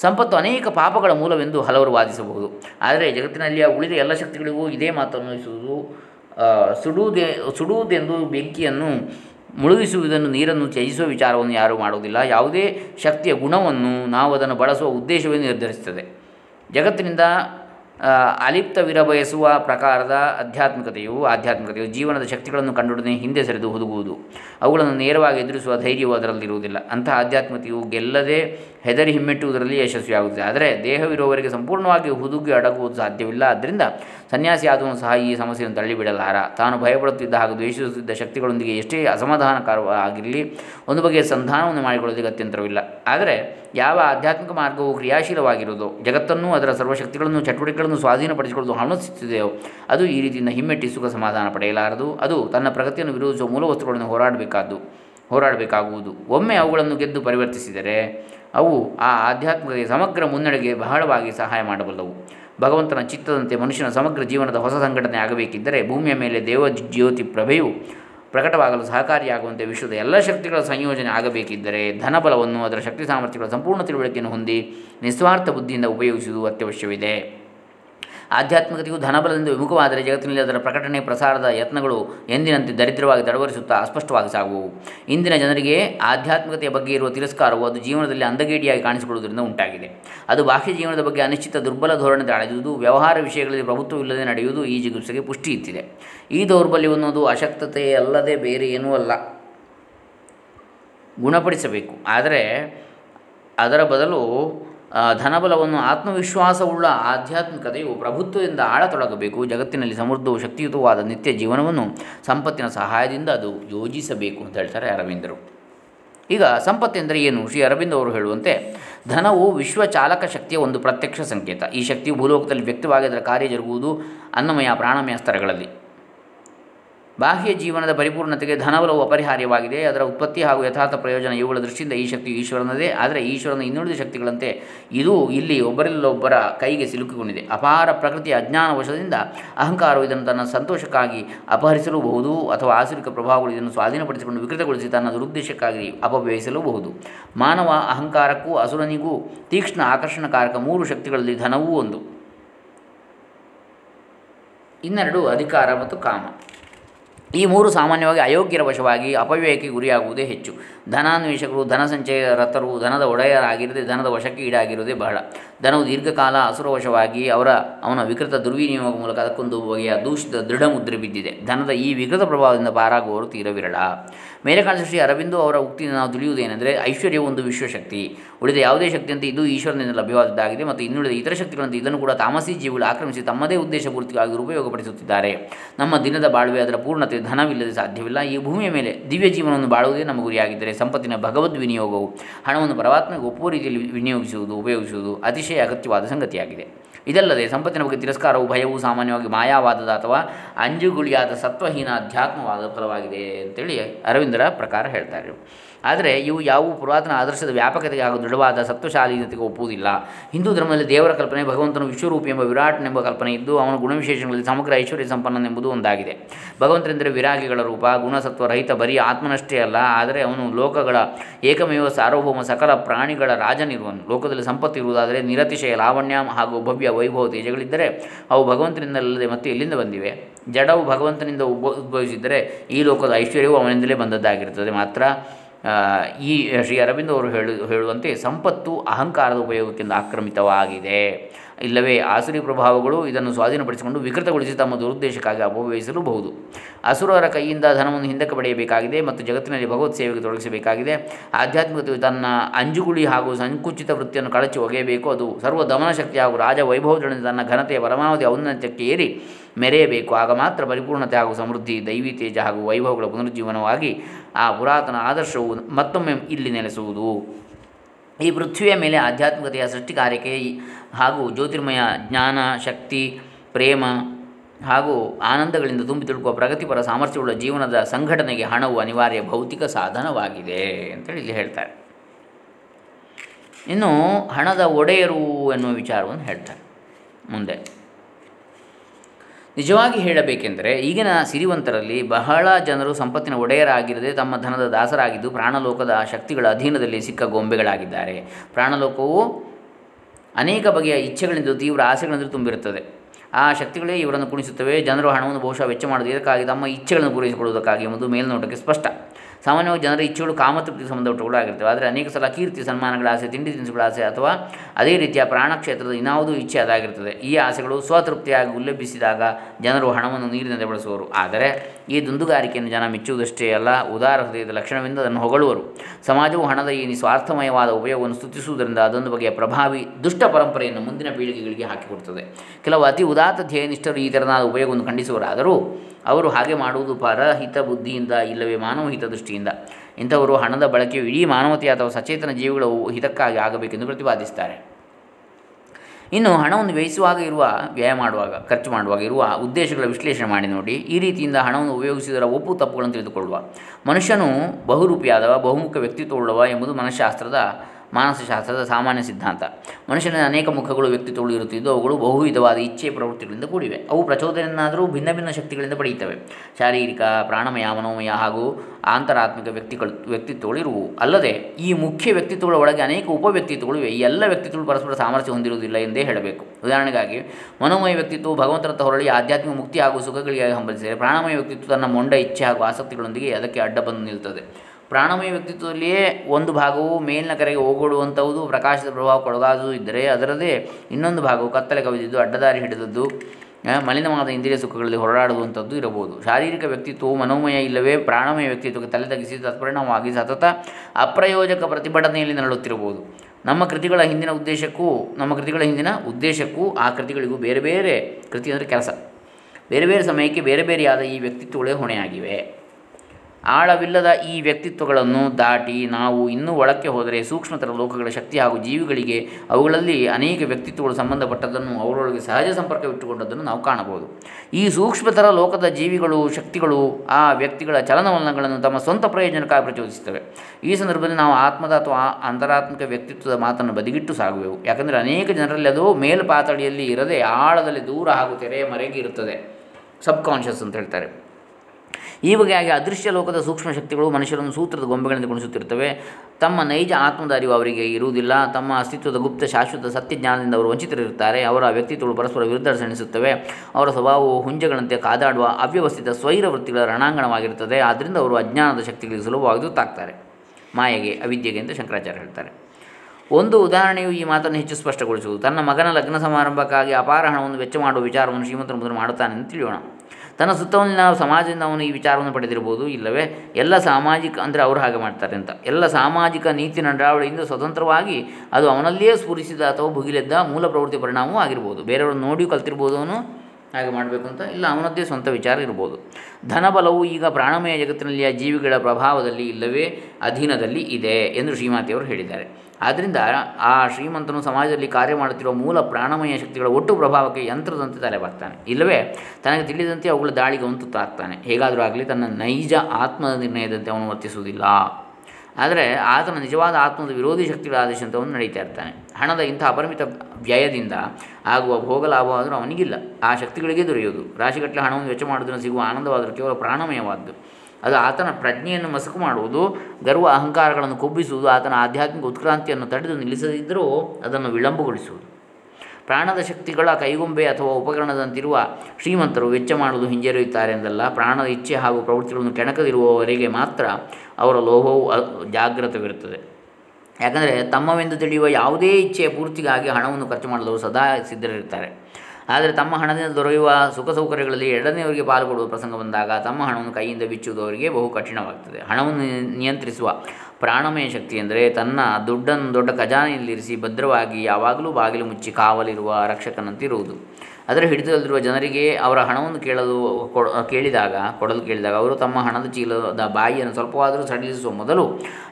ಸಂಪತ್ತು ಅನೇಕ ಪಾಪಗಳ ಮೂಲವೆಂದು ಹಲವರು ವಾದಿಸಬಹುದು. ಆದರೆ ಜಗತ್ತಿನಲ್ಲಿಯ ಉಳಿದ ಎಲ್ಲ ಶಕ್ತಿಗಳಿಗೂ ಇದೇ ಮಾತನ್ನು ಸುಡುವುದೇ, ಸುಡುವುದೆಂದು ಬೆಂಕಿಯನ್ನು ಮುಳುಗಿಸುವುದನ್ನು ನೀರನ್ನು ತ್ಯಜಿಸುವ ವಿಚಾರವನ್ನು ಯಾರೂ ಮಾಡುವುದಿಲ್ಲ. ಯಾವುದೇ ಶಕ್ತಿಯ ಗುಣವನ್ನು ನಾವು ಅದನ್ನು ಬಳಸುವ ಉದ್ದೇಶವೇ ನಿರ್ಧರಿಸುತ್ತದೆ. ಜಗತ್ತಿನಿಂದ ಅಲಿಪ್ತವಿರಬಯಸುವ ಪ್ರಕಾರದ ಆಧ್ಯಾತ್ಮಿಕತೆಯು ಆಧ್ಯಾತ್ಮಿಕತೆಯು ಜೀವನದ ಶಕ್ತಿಗಳನ್ನು ಕಂಡುಹಿಡಿದು ಹಿಂದೆ ಸರಿದು ಹುದುಗುವುದು. ಅವುಗಳನ್ನು ನೇರವಾಗಿ ಎದುರಿಸುವ ಧೈರ್ಯವು ಅದರಲ್ಲಿರುವುದಿಲ್ಲ. ಅಂತಹ ಆಧ್ಯಾತ್ಮಿಕತೆಯು ಗೆಲ್ಲದೆ ಹೆದರಿ ಹಿಮ್ಮೆಟ್ಟುವುದರಲ್ಲಿ ಯಶಸ್ವಿಯಾಗುತ್ತದೆ. ಆದರೆ ದೇಹವಿರುವವರಿಗೆ ಸಂಪೂರ್ಣವಾಗಿ ಹುದುಗಿ ಅಡಗುವುದು ಸಾಧ್ಯವಿಲ್ಲ. ಆದ್ದರಿಂದ ಸನ್ಯಾಸಿ ಆದವನು ಸಹ ಈ ಸಮಸ್ಯೆಯನ್ನು ತಳ್ಳಿಬಿಡಲಾರ. ತಾನು ಭಯಪಡುತ್ತಿದ್ದ ಹಾಗೂ ದ್ವೇಷಿಸುತ್ತಿದ್ದ ಶಕ್ತಿಗಳೊಂದಿಗೆ ಎಷ್ಟೇ ಅಸಮಾಧಾನಕರವಾಗಿರಲಿ, ಒಂದು ಬಗೆಯ ಸಂಧಾನವನ್ನು ಮಾಡಿಕೊಳ್ಳೋದಕ್ಕೆ ಅತ್ಯಂತರವಿಲ್ಲ. ಆದರೆ ಯಾವ ಆಧ್ಯಾತ್ಮಿಕ ಮಾರ್ಗವು ಕ್ರಿಯಾಶೀಲವಾಗಿರುವುದು, ಜಗತ್ತನ್ನು ಅದರ ಸರ್ವಶಕ್ತಿಗಳನ್ನು ಚಟುವಟಿಕೆಗಳನ್ನು ಸ್ವಾಧೀನಪಡಿಸಿಕೊಳ್ಳಲು ಹಣಿಸುತ್ತಿದೆಯೋ ಅದು ಈ ರೀತಿಯಿಂದ ಹಿಮ್ಮೆಟ್ಟಿ ಸುಖ ಸಮಾಧಾನ ಪಡೆಯಲಾರದು. ಅದು ತನ್ನ ಪ್ರಗತಿಯನ್ನು ವಿರೋಧಿಸುವ ಮೂಲ ವಸ್ತುಗಳನ್ನು ಹೋರಾಡಬೇಕಾದ್ದು, ಹೋರಾಡಬೇಕಾಗುವುದು. ಒಮ್ಮೆ ಅವುಗಳನ್ನು ಗೆದ್ದು ಪರಿವರ್ತಿಸಿದರೆ, ಅವು ಆ ಆಧ್ಯಾತ್ಮಿಕತೆಯ ಸಮಗ್ರ ಮುನ್ನಡೆಗೆ ಬಹಳವಾಗಿ ಸಹಾಯ ಮಾಡಬಲ್ಲವು. ಭಗವಂತನ ಚಿತ್ತದಂತೆ ಮನುಷ್ಯನ ಸಮಗ್ರ ಜೀವನದ ಹೊಸ ಸಂಘಟನೆ ಆಗಬೇಕಿದ್ದರೆ, ಭೂಮಿಯ ಮೇಲೆ ದೇವ ಜ್ಯೋತಿ ಪ್ರಭೆಯು ಪ್ರಕಟವಾಗಲು ಸಹಕಾರಿಯಾಗುವಂತೆ ವಿಶ್ವದ ಎಲ್ಲ ಶಕ್ತಿಗಳ ಸಂಯೋಜನೆ ಆಗಬೇಕಿದ್ದರೆ ಧನಬಲವನ್ನು ಅದರ ಶಕ್ತಿ ಸಾಮರ್ಥ್ಯಗಳ ಸಂಪೂರ್ಣ ತಿಳುವಳಿಕೆಯನ್ನು ಹೊಂದಿ ನಿಸ್ವಾರ್ಥ ಬುದ್ಧಿಯಿಂದ ಉಪಯೋಗಿಸುವುದು ಅತ್ಯವಶ್ಯವಿದೆ. ಆಧ್ಯಾತ್ಮಿಕತೆಯು ಧನಬಲದಿಂದ ವಿಮುಖವಾದರೆ ಜಗತ್ತಿನಲ್ಲಿ ಅದರ ಪ್ರಕಟಣೆ, ಪ್ರಸಾರದ ಯತ್ನಗಳು ಎಂದಿನಂತೆ ದರಿದ್ರವಾಗಿ ತಡವರಿಸುತ್ತಾ ಅಸ್ಪಷ್ಟವಾಗಿ ಸಾಗುವವು ಇಂದಿನ ಜನರಿಗೆ ಆಧ್ಯಾತ್ಮಿಕತೆಯ ಬಗ್ಗೆ ಇರುವ ತಿರಸ್ಕಾರವು ಅದು ಜೀವನದಲ್ಲಿ ಅಂದಗೇಡಿಯಾಗಿ ಕಾಣಿಸಿಕೊಳ್ಳುವುದರಿಂದ ಉಂಟಾಗಿದೆ. ಅದು ಬಾಹ್ಯ ಜೀವನದ ಬಗ್ಗೆ ಅನಿಶ್ಚಿತ ದುರ್ಬಲ ಧೋರಣೆ ಅಳೆಯುವುದು ವ್ಯವಹಾರ ವಿಷಯಗಳಲ್ಲಿ ಪ್ರಭುತ್ವವಿಲ್ಲದೆ ನಡೆಯುವುದು ಈ ಚಿಕಿತ್ಸೆಗೆ ಪುಷ್ಟಿ ಇತ್ತಿದೆ ಈ ದೌರ್ಬಲ್ಯವನ್ನು ಅಶಕ್ತತೆ ಅಲ್ಲದೆ ಬೇರೆ ಏನೂ ಅಲ್ಲ. ಗುಣಪಡಿಸಬೇಕು. ಆದರೆ ಅದರ ಬದಲು ಧನಬಲವನ್ನು ಆತ್ಮವಿಶ್ವಾಸವುಳ್ಳ ಆಧ್ಯಾತ್ಮಿಕತೆಯು ಪ್ರಭುತ್ವದಿಂದ ಆಳತೊಡಗಬೇಕು ಜಗತ್ತಿನಲ್ಲಿ ಸಮೃದ್ಧವು ಶಕ್ತಿಯುತವಾದ ನಿತ್ಯ ಜೀವನವನ್ನು ಸಂಪತ್ತಿನ ಸಹಾಯದಿಂದ ಅದು ಯೋಜಿಸಬೇಕು ಅಂತ ಹೇಳ್ತಾರೆ ಅರವಿಂದರು. ಈಗ ಸಂಪತ್ತೆಂದರೆ ಏನು? ಶ್ರೀ ಅರವಿಂದ್ ಅವರು ಹೇಳುವಂತೆ, ಧನವು ವಿಶ್ವ ಚಾಲಕ ಶಕ್ತಿಯ ಒಂದು ಪ್ರತ್ಯಕ್ಷ ಸಂಕೇತ. ಈ ಶಕ್ತಿಯು ಭೂಲೋಕದಲ್ಲಿ ವ್ಯಕ್ತವಾಗಿ ಅದರ ಕಾರ್ಯ ಜರುಗುವುದು ಅನ್ನಮಯ ಪ್ರಾಣಮಯ ಸ್ತರಗಳಲ್ಲಿ. ಬಾಹ್ಯ ಜೀವನದ ಪರಿಪೂರ್ಣತೆಗೆ ಧನಬಲವು ಅಪರಿಹಾರ್ಯವಾಗಿದೆ. ಅದರ ಉತ್ಪತ್ತಿ ಹಾಗೂ ಯಥಾರ್ಥ ಪ್ರಯೋಜನ ಇವುಗಳ ದೃಷ್ಟಿಯಿಂದ ಈ ಶಕ್ತಿ ಈಶ್ವರನದೇ. ಆದರೆ ಈಶ್ವರನ ಇನ್ನುಳಿದ ಶಕ್ತಿಗಳಂತೆ ಇದು ಇಲ್ಲಿ ಒಬ್ಬರಿಲ್ಲೊಬ್ಬರ ಕೈಗೆ ಸಿಲುಕಿಕೊಂಡಿದೆ. ಅಪಾರ ಪ್ರಕೃತಿಯ ಅಜ್ಞಾನ ವಶದಿಂದ ಅಹಂಕಾರವು ಇದನ್ನು ತನ್ನ ಸಂತೋಷಕ್ಕಾಗಿ ಅಪಹರಿಸಲೂಬಹುದು ಅಥವಾ ಆಸುರಿಕ ಪ್ರಭಾವಗಳು ಇದನ್ನು ಸ್ವಾಧೀನಪಡಿಸಿಕೊಂಡು ವಿಕೃತಗೊಳಿಸಿ ತನ್ನ ದುರುದ್ದೇಶಕ್ಕಾಗಿ ಅಪವ್ಯಯಿಸಲೂಬಹುದು. ಮಾನವ ಅಹಂಕಾರಕ್ಕೂ ಅಸುರನಿಗೂ ತೀಕ್ಷ್ಣ ಆಕರ್ಷಣಕಾರಕ ಮೂರು ಶಕ್ತಿಗಳಲ್ಲಿ ಧನವೂ ಒಂದು. ಇನ್ನೆರಡು ಅಧಿಕಾರ ಮತ್ತು ಕಾಮ. ಈ ಮೂರು ಸಾಮಾನ್ಯವಾಗಿ ಅಯೋಗ್ಯರ ವಶವಾಗಿ ಅಪವ್ಯಯಕ್ಕೆ ಗುರಿಯಾಗುವುದೇ ಹೆಚ್ಚು. ಧನಾನ್ವೇಷಕರು ಧನ ಸಂಚಯ ರಥರು ಧನದ ಒಡೆಯರಾಗಿರದೆ ಧನದ ವಶಕ್ಕೆ ಈಡಾಗಿರುವುದೇ ಬಹಳ. ಧನವು ದೀರ್ಘಕಾಲ ಅಸುರವಶವಾಗಿ ಅವರ, ಅವನ ವಿಕೃತ ದುರ್ವಿನಿಯೋಗ ಮೂಲಕ ಅದಕ್ಕೊಂದು ಬಗೆಯ ದೂಷಿತ ದೃಢ ಮುದ್ರೆ ಬಿದ್ದಿದೆ. ಧನದ ಈ ವಿಕೃತ ಪ್ರಭಾವದಿಂದ ಪಾರಾಗುವವರು ತೀರವಿರಳ ಮೇಲೆ ಕಾಣಿಸಿದ ಶ್ರೀ ಅರವಿಂದು ಅವರ ಉಕ್ತಿಯಿಂದ ನಾವು ತಿಳಿಯುವುದೇನೆಂದರೆ ಐಶ್ವರ್ಯ ಒಂದು ವಿಶ್ವಶಕ್ತಿ. ಉಳಿದ ಯಾವುದೇ ಶಕ್ತಿಯಂತೆ ಇದು ಈಶ್ವರನಿಂದ ಲಭ್ಯವಾದದ್ದಾಗಿದೆ ಮತ್ತು ಇನ್ನುಳಿದ ಇತರ ಶಕ್ತಿಗಳಂತೆ ಇದನ್ನು ಕೂಡ ತಾಮಸಿ ಜೀವಿಗಳು ಆಕ್ರಮಿಸಿ ತಮ್ಮದೇ ಉದ್ದೇಶ ಪೂರ್ತಿಗಾಗಿ ಉಪಯೋಗಪಡಿಸುತ್ತಿದ್ದಾರೆ ನಮ್ಮ ದಿನದ ಬಾಳ್ವೆ ಅದರ ಪೂರ್ಣತೆ ಧನವಿಲ್ಲದೆ ಸಾಧ್ಯವಿಲ್ಲ. ಈ ಭೂಮಿಯ ಮೇಲೆ ದಿವ್ಯ ಜೀವನವನ್ನು ಬಾಳುವುದೇ ನಮ್ಮ ಗುರಿಯಾಗಿದ್ದರೆ ಸಂಪತ್ತಿನ ಭಗವದ್ ವಿನಿಯೋಗವು, ಹಣವನ್ನು ಪರಮಾತ್ಮಗೆ ಒಪ್ಪುವ ರೀತಿಯಲ್ಲಿ ವಿನಿಯೋಗಿಸುವುದು, ಉಪಯೋಗಿಸುವುದು ಅತಿಶಯ ಅಗತ್ಯವಾದ ಸಂಗತಿಯಾಗಿದೆ. ಇದಲ್ಲದೆ ಸಂಪತ್ತಿನ ಬಗ್ಗೆ ತಿರಸ್ಕಾರವು ಭಯವು ಸಾಮಾನ್ಯವಾಗಿ ಮಾಯಾವಾದದ ಅಥವಾ ಅಂಜುಗುಳಿಯಾದ ಸತ್ವಹೀನ ಅಧ್ಯಾತ್ಮವಾದ ಫಲವಾಗಿದೆ ಅಂತೇಳಿ ಅರವಿಂದರ ಪ್ರಕಾರ ಹೇಳ್ತಾರೆ. ಆದರೆ ಇವು ಯಾವ ಪುರಾತನ ಆದರ್ಶದ ವ್ಯಾಪಕತೆಗೆ ಹಾಗೂ ದೃಢವಾದ ಸತ್ವಶಾಲೀನತೆಗೆ ಒಪ್ಪುವುದಿಲ್ಲ. ಹಿಂದೂ ಧರ್ಮದಲ್ಲಿ ದೇವರ ಕಲ್ಪನೆ, ಭಗವಂತನ ವಿಶ್ವರೂಪಿ ಎಂಬ ವಿರಾಟ್ನೆಂಬ ಕಲ್ಪನೆ ಇದ್ದು, ಅವನ ಗುಣವಿಶೇಷಗಳಲ್ಲಿ ಸಮಗ್ರ ಐಶ್ವರ್ಯ ಸಂಪನ್ನನೆಂಬುದು ಒಂದಾಗಿದೆ. ಭಗವಂತನೆಂದರೆ ವಿರಾಗಿಗಳ ರೂಪ, ಗುಣಸತ್ವ ರಹಿತ, ಬರೀ ಆತ್ಮನಷ್ಟೇ ಅಲ್ಲ, ಆದರೆ ಅವನು ಲೋಕಗಳ ಏಕಮೇವ ಸಾರ್ವಭೌಮ ಸಕಲ ಪ್ರಾಣಿಗಳ ರಾಜನಿರುವನು. ಲೋಕದಲ್ಲಿ ಸಂಪತ್ತು ಇರುವುದಾದರೆ ನಿರತಿಶಯ, ಲಾವಣ್ಯ ಹಾಗೂ ಭವ್ಯ ವೈಭವ ತೇಜಗಳಿದ್ದರೆ ಅವು ಭಗವಂತನಿಂದಲ್ಲದೆ ಮತ್ತು ಎಲ್ಲಿಂದ ಬಂದಿವೆ? ಜಡವು ಭಗವಂತನಿಂದ ಉದ್ಭವಿಸಿದ್ದರೆ ಈ ಲೋಕದ ಐಶ್ವರ್ಯವು ಅವನಿಂದಲೇ ಬಂದದ್ದಾಗಿರುತ್ತದೆ. ಮಾತ್ರ ಈ ಶ್ರೀ ಅರವಿಂದ ಅವರು ಹೇಳು, ಹೇಳುವಂತೆ ಸಂಪತ್ತು ಅಹಂಕಾರದ ಉಪಯೋಗಕ್ಕಿಂತ ಆಕ್ರಮಿತವಾಗಿದೆ. ಇಲ್ಲವೇ ಆಸುರಿ ಪ್ರಭಾವಗಳು ಇದನ್ನು ಸ್ವಾಧೀನಪಡಿಸಿಕೊಂಡು ವಿಕೃತಗೊಳಿಸಿ ತಮ್ಮ ದುರುದ್ದೇಶಕ್ಕಾಗಿ ಅಪವ್ಯಯಿಸಲೂಬಹುದು. ಅಸುರರ ಕೈಯಿಂದ ಧನವನ್ನು ಹಿಂದಕ್ಕೆ ಪಡೆಯಬೇಕಾಗಿದೆ ಮತ್ತು ಜಗತ್ತಿನಲ್ಲಿ ಭಗವತ್ ಸೇವೆಗೆ ತೊಡಗಿಸಬೇಕಾಗಿದೆ. ಆಧ್ಯಾತ್ಮಿಕತೆಯು ತನ್ನ ಅಂಜುಗುಳಿ ಹಾಗೂ ಸಂಕುಚಿತ ವೃತ್ತಿಯನ್ನು ಕಳಚಿ ಒಗೆಯಬೇಕು. ಅದು ಸರ್ವ ದಮನ ಶಕ್ತಿ ಹಾಗೂ ರಾಜ ವೈಭವದೊಡನೆ ತನ್ನ ಘನತೆಯ ಪರಮಾವಧಿ ಔನ್ನತ್ಯಕ್ಕೆ ಏರಿ ಮೆರೆಯಬೇಕು. ಆಗ ಮಾತ್ರ ಪರಿಪೂರ್ಣತೆ ಹಾಗೂ ಸಮೃದ್ಧಿ, ದೈವಿ ತೇಜ ಹಾಗೂ ವೈಭವಗಳ ಪುನರುಜ್ಜೀವನವಾಗಿ ಆ ಪುರಾತನ ಆದರ್ಶವು ಮತ್ತೊಮ್ಮೆ ಇಲ್ಲಿ ನೆಲೆಸುವುದು. ಈ ಪೃಥ್ವಿಯ ಮೇಲೆ ಆಧ್ಯಾತ್ಮಿಕತೆಯ ಸೃಷ್ಟಿ ಕಾರ್ಯಕ್ಕೆ ಹಾಗೂ ಜ್ಯೋತಿರ್ಮಯ ಜ್ಞಾನ, ಶಕ್ತಿ, ಪ್ರೇಮ ಹಾಗೂ ಆನಂದಗಳಿಂದ ತುಂಬಿ ತುಳುಕುವ ಪ್ರಗತಿಪರ ಸಾಮರ್ಥ್ಯವುಳ್ಳ ಜೀವನದ ಸಂಘಟನೆಗೆ ಹಣವು ಅನಿವಾರ್ಯ ಭೌತಿಕ ಸಾಧನವಾಗಿದೆ ಅಂತೇಳಿ ಇಲ್ಲಿ ಹೇಳ್ತಾರೆ. ಇನ್ನು ಹಣದ ಒಡೆಯರು ಎನ್ನುವ ವಿಚಾರವನ್ನು ಹೇಳ್ತಾರೆ ಮುಂದೆ. ನಿಜವಾಗಿ ಹೇಳಬೇಕೆಂದರೆ ಈಗಿನ ಸಿರಿವಂತರಲ್ಲಿ ಬಹಳ ಜನರು ಸಂಪತ್ತಿನ ಒಡೆಯರಾಗಿರದೆ ತಮ್ಮ ಧನದ ದಾಸರಾಗಿದ್ದು ಪ್ರಾಣಲೋಕದ ಶಕ್ತಿಗಳ ಅಧೀನದಲ್ಲಿ ಸಿಕ್ಕ ಗೊಂಬೆಗಳಾಗಿದ್ದಾರೆ. ಪ್ರಾಣಲೋಕವು ಅನೇಕ ಬಗೆಯ ಇಚ್ಛೆಗಳಿಂದ ತೀವ್ರ ಆಸೆಗಳಿಂದ ತುಂಬಿರುತ್ತದೆ. ಆ ಶಕ್ತಿಗಳೇ ಇವರನ್ನು ಕುಣಿಸುತ್ತವೆ. ಜನರು ಹಣವನ್ನು ಬಹುಶಃ ವೆಚ್ಚ ಮಾಡುವುದು. ಇದಕ್ಕಾಗಿ ತಮ್ಮ ಇಚ್ಛೆಗಳನ್ನು ಪೂರೈಸಿಕೊಳ್ಳುವುದಕ್ಕಾಗಿ ಎಂಬುದು ಮೇಲ್ನೋಟಕ್ಕೆ ಸ್ಪಷ್ಟ. ಸಾಮಾನ್ಯವಾಗಿ ಜನರ ಇಚ್ಛೆಗಳು ಕಾಮತೃಪ್ತಿಗೆ ಸಂಬಂಧಪಟ್ಟವುಗಳಾಗಿರ್ತವೆ ಆದರೆ ಅನೇಕ ಸಲ ಕೀರ್ತಿ, ಸನ್ಮಾನಗಳ ಆಸೆ, ತಿಂಡಿ ತಿನಿಸುಗಳ ಆಸೆ ಅಥವಾ ಅದೇ ರೀತಿಯ ಪ್ರಾಣಕ್ಷೇತ್ರದ ಇನ್ನಾವುದೂ ಇಚ್ಛೆ ಅದಾಗಿರ್ತದೆ. ಈ ಆಸೆಗಳು ಸ್ವತೃಪ್ತಿಯಾಗಿ ಉಲ್ಲಭಿಸಿದಾಗ ಜನರು ಹಣವನ್ನು ನೀರಿನಂತೆ ಬಳಸುವರು. ಆದರೆ ಈ ದುಂದುಗಾರಿಕೆಯನ್ನು ಜನ ಮೆಚ್ಚುವುದಷ್ಟೇ ಅಲ್ಲ, ಉದಾರ ಹೃದಯದ ಲಕ್ಷಣವೆಂದು ಅದನ್ನು ಹೊಗಳುವರು. ಸಮಾಜವು ಹಣದ ಈ ನಿಸ್ವಾರ್ಥಮಯವಾದ ಉಪಯೋಗವನ್ನು ಸ್ತುತಿಸುವುದರಿಂದ ಅದೊಂದು ಬಗೆಯ ಪ್ರಭಾವಿ ದುಷ್ಟ ಪರಂಪರೆಯನ್ನು ಮುಂದಿನ ಪೀಳಿಗೆಗಳಿಗೆ ಹಾಕಿಕೊಡುತ್ತದೆ ಕೆಲವು ಅತಿ ಉದಾತ್ತ ಧ್ಯೇಯನಿಷ್ಠರು ಈ ತೆರನಾದ ಉಪಯೋಗವನ್ನು ಖಂಡಿಸುವರಾದರೂ ಅವರು ಹಾಗೆ ಮಾಡುವುದು ಪರಹಿತ ಬುದ್ಧಿಯಿಂದ ಇಲ್ಲವೇ ಮಾನವ ಹಿತದೃಷ್ಟಿಯಿಂದ. ಇಂಥವರು ಹಣದ ಬಳಕೆಯು ಇಡೀ ಮಾನವತೆ ಅಥವಾ ಸಚೇತನ ಜೀವಿಗಳ ಹಿತಕ್ಕಾಗಿ ಆಗಬೇಕೆಂದು ಪ್ರತಿಪಾದಿಸ್ತಾರೆ ಇನ್ನು ಹಣವನ್ನು ವ್ಯಯಿಸುವಾಗ ಇರುವ, ವ್ಯಯ ಮಾಡುವಾಗ, ಖರ್ಚು ಮಾಡುವಾಗ ಇರುವ ಉದ್ದೇಶಗಳ ವಿಶ್ಲೇಷಣೆ ಮಾಡಿ ನೋಡಿ, ಈ ರೀತಿಯಿಂದ ಹಣವನ್ನು ಉಪಯೋಗಿಸಿದರ ಒಪ್ಪು ತಪ್ಪುಗಳನ್ನು ತಿಳಿದುಕೊಳ್ಳುವ. ಮನುಷ್ಯನು ಬಹುರೂಪಿಯಾದವ ಬಹುಮುಖ ವ್ಯಕ್ತಿತ್ವವುಳ್ಳವ ಎಂಬುದು ಮನಃಶಾಸ್ತ್ರದ ಮಾನಸಶಾಸ್ತ್ರದ ಸಾಮಾನ್ಯ ಸಿದ್ಧಾಂತ. ಮನುಷ್ಯನ ಅನೇಕ ಮುಖಗಳು, ವ್ಯಕ್ತಿತ್ವಗಳು ಇರುತ್ತಿದ್ದು, ಅವುಗಳು ಬಹುವಿಧವಾದ ಇಚ್ಛೆ ಪ್ರವೃತ್ತಿಗಳಿಂದ ಕೂಡಿವೆ. ಅವು ಪ್ರಚೋದನೆಯನ್ನಾದರೂ ಭಿನ್ನ ಭಿನ್ನ ಶಕ್ತಿಗಳಿಂದ ಪಡೆಯುತ್ತವೆ. ಶಾರೀರಿಕ, ಪ್ರಾಣಮಯ, ಮನೋಮಯ ಹಾಗೂ ಆಂತರಾತ್ಮಿಕ ವ್ಯಕ್ತಿಗಳು, ವ್ಯಕ್ತಿತ್ವಗಳು ಇರುವು. ಅಲ್ಲದೆ, ಈ ಮುಖ್ಯ ವ್ಯಕ್ತಿತ್ವಗಳ ಒಳಗೆ ಅನೇಕ ಉಪವ್ಯಕ್ತಿತ್ವಗಳು ಇವೆ ಎಲ್ಲ ವ್ಯಕ್ತಿತ್ವಗಳು ಪರಸ್ಪರ ಸಾಮರ್ಥ್ಯ ಹೊಂದಿರುವುದಿಲ್ಲ ಎಂದೇ ಹೇಳಬೇಕು. ಉದಾಹರಣೆಗಾಗಿ, ಮನೋಮಯ ವ್ಯಕ್ತಿತ್ವವು ಭಗವಂತರತ್ತ ಹೊರಳಿ ಆಧ್ಯಾತ್ಮಿಕ ಮುಕ್ತಿ ಹಾಗೂ ಸುಖಗಳಿಗೆ ಹಂಬಲಿಸಿದರೆ, ಪ್ರಾಣಮಯ ವ್ಯಕ್ತಿತ್ವ ತನ್ನ ಮೊಂಡ, ಇಚ್ಛೆ ಹಾಗೂ ಆಸಕ್ತಿಗಳೊಂದಿಗೆ ಅದಕ್ಕೆ ಅಡ್ಡ ಬಂದು ನಿಲ್ತದೆ. ಪ್ರಾಣಮಯ ವ್ಯಕ್ತಿತ್ವದಲ್ಲಿಯೇ ಒಂದು ಭಾಗವು ಮೇಲಿನ ಕರೆಗೆ ಓಗೊಡುವಂಥದ್ದು ಪ್ರಕಾಶದ ಪ್ರಭಾವಕ್ಕೊಳಗಾದುದು ಇದ್ದರೆ ಅದರದೇ ಇನ್ನೊಂದು ಭಾಗವು ಕತ್ತಲೆ ಕವಿದಿದ್ದು ಅಡ್ಡದಾರಿ ಹಿಡಿದದ್ದು ಮಲಿನವಾದ ಇಂದ್ರಿಯ ಸುಖಗಳಲ್ಲಿ ಹೊರಡಾಡುವಂಥದ್ದು ಇರಬಹುದು. ಶಾರೀರಿಕ ವ್ಯಕ್ತಿತ್ವವು ಮನೋಮಯ ಇಲ್ಲವೇ ಪ್ರಾಣಮಯ ವ್ಯಕ್ತಿತ್ವಕ್ಕೆ ತಲೆ ತಗ್ಗಿಸಿ ತತ್ಪರಿಣಾಮವಾಗಿ ಸತತ ಅಪ್ರಯೋಜಕ ಪ್ರತಿಭಟನೆಯಲ್ಲಿ ನರಳುತ್ತಿರಬಹುದು. ನಮ್ಮ ಕೃತಿಗಳ ಹಿಂದಿನ ಉದ್ದೇಶಕ್ಕೂ, ನಮ್ಮ ಕೃತಿಗಳ ಹಿಂದಿನ ಉದ್ದೇಶಕ್ಕೂ ಆ ಕೃತಿಗಳಿಗೂ ಬೇರೆ ಬೇರೆ ಕೃತಿ ಅಂದರೆ ಕೆಲಸ. ಬೇರೆ ಬೇರೆ ಸಮಯಕ್ಕೆ ಬೇರೆ ಬೇರೆಯಾದ ಈ ವ್ಯಕ್ತಿತ್ವಗಳೇ ಹೊಣೆಯಾಗಿವೆ. ಆಳವಿಲ್ಲದ ಈ ವ್ಯಕ್ತಿತ್ವಗಳನ್ನು ದಾಟಿ ನಾವು ಇನ್ನೂ ಒಳಕ್ಕೆ ಹೋದರೆ ಸೂಕ್ಷ್ಮತರ ಲೋಕಗಳ ಶಕ್ತಿ ಹಾಗೂ ಜೀವಿಗಳಿಗೆ ಅವುಗಳಲ್ಲಿ ಅನೇಕ ವ್ಯಕ್ತಿತ್ವಗಳು ಸಂಬಂಧಪಟ್ಟದ್ದನ್ನು ಅವರೊಳಗೆ ಸಹಜ ಸಂಪರ್ಕವಿಟ್ಟುಕೊಂಡದ್ದನ್ನು ನಾವು ಕಾಣಬಹುದು. ಈ ಸೂಕ್ಷ್ಮತರ ಲೋಕದ ಜೀವಿಗಳು, ಶಕ್ತಿಗಳು ಆ ವ್ಯಕ್ತಿಗಳ ಚಲನವಲನಗಳನ್ನು ತಮ್ಮ ಸ್ವಂತ ಪ್ರಯೋಜನಕ್ಕಾಗಿ ಪ್ರಚೋದಿಸುತ್ತವೆ. ಈ ಸಂದರ್ಭದಲ್ಲಿ ನಾವು ಆತ್ಮದ ಅಥವಾ ಅಂತರಾತ್ಮಕ ವ್ಯಕ್ತಿತ್ವದ ಮಾತನ್ನು ಬದಿಗಿಟ್ಟು ಸಾಗುವೆವು. ಯಾಕಂದರೆ ಅನೇಕ ಜನರಲ್ಲಿ ಅದು ಮೇಲ್ಪಾತಡಿಯಲ್ಲಿ ಇರದೆ ಆಳದಲ್ಲಿ ದೂರ ಹಾಗೂ ತೆರೆಯ ಮರೆಗೆ ಇರುತ್ತದೆ. ಸಬ್ಕಾನ್ಷಿಯಸ್ ಅಂತ ಹೇಳ್ತಾರೆ. ಈ ಬಗೆಯಾಗಿ ಅದೃಶ್ಯ ಲೋಕದ ಸೂಕ್ಷ್ಮ ಶಕ್ತಿಗಳು ಮನುಷ್ಯರನ್ನು ಸೂತ್ರದ ಗೊಂಬೆಗಳಿಂದ ಗುಣಿಸುತ್ತಿರುತ್ತವೆ. ತಮ್ಮ ನೈಜ ಆತ್ಮದ ಅರಿವು ಅವರಿಗೆ ಇರುವುದಿಲ್ಲ. ತಮ್ಮ ಅಸ್ತಿತ್ವದ ಗುಪ್ತ ಶಾಶ್ವತ ಸತ್ಯ ಜ್ಞಾನದಿಂದ ಅವರು ವಂಚಿತರಿರುತ್ತಾರೆ. ಅವರ ವ್ಯಕ್ತಿತ್ವಗಳು ಪರಸ್ಪರ ವಿರುದ್ಧ ಸೆಣಿಸುತ್ತವೆ. ಅವರ ಸ್ವಭಾವವು ಹುಂಜಗಳಂತೆ ಕಾದಾಡುವ ಅವ್ಯವಸ್ಥಿತ ಸ್ವೈರ ವೃತ್ತಿಗಳ ರಣಾಂಗಣವಾಗಿರುತ್ತದೆ. ಆದ್ದರಿಂದ ಅವರು ಅಜ್ಞಾನದ ಶಕ್ತಿಗಳಿಗೆ ಸುಲಭವಾಗಿ ತಾಕ್ತಾರೆ ಮಾಯೆಗೆ, ಅವಿದ್ಯೆಗೆ ಎಂದು ಶಂಕರಾಚಾರ್ಯ ಹೇಳ್ತಾರೆ. ಒಂದು ಉದಾಹರಣೆಯು ಈ ಮಾತನ್ನು ಹೆಚ್ಚು ಸ್ಪಷ್ಟಗೊಳಿಸುವುದು. ತನ್ನ ಮಗನ ಲಗ್ನ ಸಮಾರಂಭಕ್ಕಾಗಿ ಅಪಾರ ಹಣವನ್ನು ವೆಚ್ಚ ಮಾಡುವ ವಿಚಾರವನ್ನು ಶ್ರೀಮಂತರ ಮೊದಲು ಮಾಡುತ್ತಾನೆ ಅಂತ ತಿಳಿಯೋಣ. ತನ್ನ ಸುತ್ತಮುತ್ತಲಿನ ಸಮಾಜದಿಂದ ಅವನು ಈ ವಿಚಾರವನ್ನು ಪಡೆದಿರ್ಬೋದು ಇಲ್ಲವೇ? ಎಲ್ಲ ಸಾಮಾಜಿಕ ಅಂದರೆ ಅವರು ಹಾಗೆ ಮಾಡ್ತಾರೆ ಅಂತ. ಎಲ್ಲ ಸಾಮಾಜಿಕ ನೀತಿ ನಡಾವಳಿಯಿಂದ ಸ್ವತಂತ್ರವಾಗಿ ಅದು ಅವನಲ್ಲಿಯೇ ಸ್ಫುರಿಸಿದ ಅಥವಾ ಭುಗಿಲೆದ್ದ ಮೂಲ ಪ್ರವೃತ್ತಿ ಪರಿಣಾಮವೂ ಆಗಿರ್ಬೋದು. ಬೇರೆಯವ್ರನ್ನ ನೋಡಿ ಕಲ್ತಿರ್ಬೋದು ಅವನು, ಹಾಗೆ ಮಾಡಬೇಕು ಅಂತ. ಇಲ್ಲ, ಅವನದ್ದೇ ಸ್ವಂತ ವಿಚಾರ ಇರ್ಬೋದು. ಧನಬಲವು ಈಗ ಪ್ರಾಣಮಯ ಜಗತ್ತಿನಲ್ಲಿಯ ಜೀವಿಗಳ ಪ್ರಭಾವದಲ್ಲಿ ಇಲ್ಲವೇ? ಅಧೀನದಲ್ಲಿ ಇದೆ, ಎಂದು ಶ್ರೀಮಾತೆಯವರು ಹೇಳಿದ್ದಾರೆ. ಆದ್ದರಿಂದ ಆ ಶ್ರೀಮಂತನು ಸಮಾಜದಲ್ಲಿ ಕಾರ್ಯ ಮಾಡುತ್ತಿರುವ ಮೂಲ ಪ್ರಾಣಮಯ ಶಕ್ತಿಗಳ ಒಟ್ಟು ಪ್ರಭಾವಕ್ಕೆ ಯಂತ್ರದಂತೆ ತಲೆಬಾಗ್ತಾನೆ ಇಲ್ಲವೇ, ತನಗೆ ತಿಳಿದಂತೆ ಅವುಗಳ ದಾಳಿಗೆ ಒಂದು ಆಗ್ತಾನೆ ಹೇಗಾದರೂ ಆಗಲಿ ತನ್ನ ನೈಜ ಆತ್ಮದ ನಿರ್ಣಯದಂತೆ ಅವನು ವರ್ತಿಸುವುದಿಲ್ಲ. ಆದರೆ ಆತನ ನಿಜವಾದ ಆತ್ಮದ ವಿರೋಧಿ ಶಕ್ತಿಗಳ ಆದೇಶಂತವನು ನಡೀತಾ ಇರ್ತಾನೆ. ಹಣದ ಇಂಥ ಅಪರಿಮಿತ ವ್ಯಯದಿಂದ ಆಗುವ ಭೋಗ ಲಾಭವಾದರೂ ಅವನಿಗಿಲ್ಲ. ಆ ಶಕ್ತಿಗಳಿಗೆ ದೊರೆಯುವುದು. ರಾಶಿಗಟ್ಟಲೆ ಹಣವನ್ನು ವೆಚ್ಚ ಸಿಗುವ ಆನಂದವಾದರೂ ಕೇವಲ ಪ್ರಾಣಮಯವಾದ್ದು. ಅದು ಆತನ ಪ್ರಜ್ಞೆಯನ್ನು ಮಸುಕು ಮಾಡುವುದು, ಗರ್ವ ಅಹಂಕಾರಗಳನ್ನು ಕೊಬ್ಬಿಸುವುದು, ಆತನ ಆಧ್ಯಾತ್ಮಿಕ ಉತ್ಕ್ರಾಂತಿಯನ್ನು ತಡೆದು ನಿಲ್ಲಿಸದಿದ್ದರೂ ಅದನ್ನು ವಿಳಂಬಗೊಳಿಸುವುದು. ಪ್ರಾಣದ ಶಕ್ತಿಗಳ ಕೈಗೊಂಬೆ ಅಥವಾ ಉಪಕರಣದಂತಿರುವ ಶ್ರೀಮಂತರು ವೆಚ್ಚ ಮಾಡುವುದು ಹಿಂಜರಿಯುತ್ತಾರೆ ಎಂದಲ್ಲ. ಪ್ರಾಣದ ಇಚ್ಛೆ ಹಾಗೂ ಪ್ರವೃತ್ತಿಗಳನ್ನು ಕೆಣಕದಿರುವವರೆಗೆ ಮಾತ್ರ ಅವರ ಲೋಭವು ಜಾಗೃತವಿರುತ್ತದೆ ಯಾಕಂದರೆ ತಮ್ಮವೆಂದು ತಿಳಿಯುವ ಯಾವುದೇ ಇಚ್ಛೆಯ ಪೂರ್ತಿಗಾಗಿ ಹಣವನ್ನು ಖರ್ಚು ಮಾಡಲು ಸದಾ ಸಿದ್ಧರಿರ್ತಾರೆ ಆದರೆ ತಮ್ಮ ಹಣದಿಂದ ದೊರೆಯುವ ಸುಖ ಸೌಕರ್ಯಗಳಲ್ಲಿ ಎರಡನೆಯವರಿಗೆ ಕೊಡುವ ಪ್ರಸಂಗ ಬಂದಾಗ ತಮ್ಮ ಹಣವನ್ನು ಕೈಯಿಂದ ಬಿಚ್ಚುವುದು ಅವರಿಗೆ ಬಹು ಕಠಿಣವಾಗ್ತದೆ. ಹಣವನ್ನು ನಿಯಂತ್ರಿಸುವ ಪ್ರಾಣಮಯ ಶಕ್ತಿ ಎಂದರೆ ತನ್ನ ದುಡ್ಡನ್ನು ದೊಡ್ಡ ಖಜಾನೆಯಲ್ಲಿರಿಸಿ ಭದ್ರವಾಗಿ ಯಾವಾಗಲೂ ಬಾಗಿಲು ಮುಚ್ಚಿ ಕಾವಲಿರುವ ರಕ್ಷಕನಂತಿರುವುದು. ಅದರ ಹಿಡಿತದಲ್ಲಿರುವ ಜನರಿಗೆ ಅವರ ಹಣವನ್ನು ಕೇಳಲು ಕೇಳಿದಾಗ, ಕೊಡಲು ಕೇಳಿದಾಗ ಅವರು ತಮ್ಮ ಹಣದ ಚೀಲದ ಬಾಯಿಯನ್ನು ಸ್ವಲ್ಪವಾದರೂ ಸಡಿಲಿಸುವ ಮೊದಲು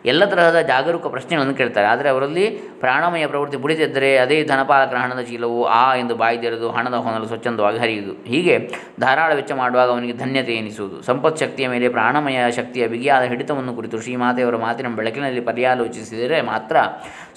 ಎಲ್ಲ ತರಹದ ಜಾಗರೂಕ ಪ್ರಶ್ನೆಗಳನ್ನು ಕೇಳ್ತಾರೆ. ಆದರೆ ಅವರಲ್ಲಿ ಪ್ರಾಣಮಯ ಪ್ರವೃತ್ತಿ ಬುಡಿದಿದ್ದರೆ ಅದೇ ಧನಪಾಲಕರ ಹಣದ ಚೀಲವು ಆ ಎಂದು ಬಾಯಿ ತೆರೆದು ಹಣದ ಹೊನಲು ಸ್ವಚ್ಛಂದವಾಗಿ ಹರಿಯುವುದು. ಹೀಗೆ ಧಾರಾಳ ವೆಚ್ಚ ಮಾಡುವಾಗ ಅವನಿಗೆ ಧನ್ಯತೆ ಎನಿಸುವುದು. ಸಂಪತ್ ಶಕ್ತಿಯ ಮೇಲೆ ಪ್ರಾಣಮಯ ಶಕ್ತಿಯ ಬಿಗಿಯಾದ ಹಿಡಿತವನ್ನು ಕುರಿತು ಶ್ರೀಮಾತೆಯವರ ಮಾತಿನ ಬೆಳಕಿನಲ್ಲಿ ಪರ್ಯಾಲೋಚಿಸಿದರೆ ಮಾತ್ರ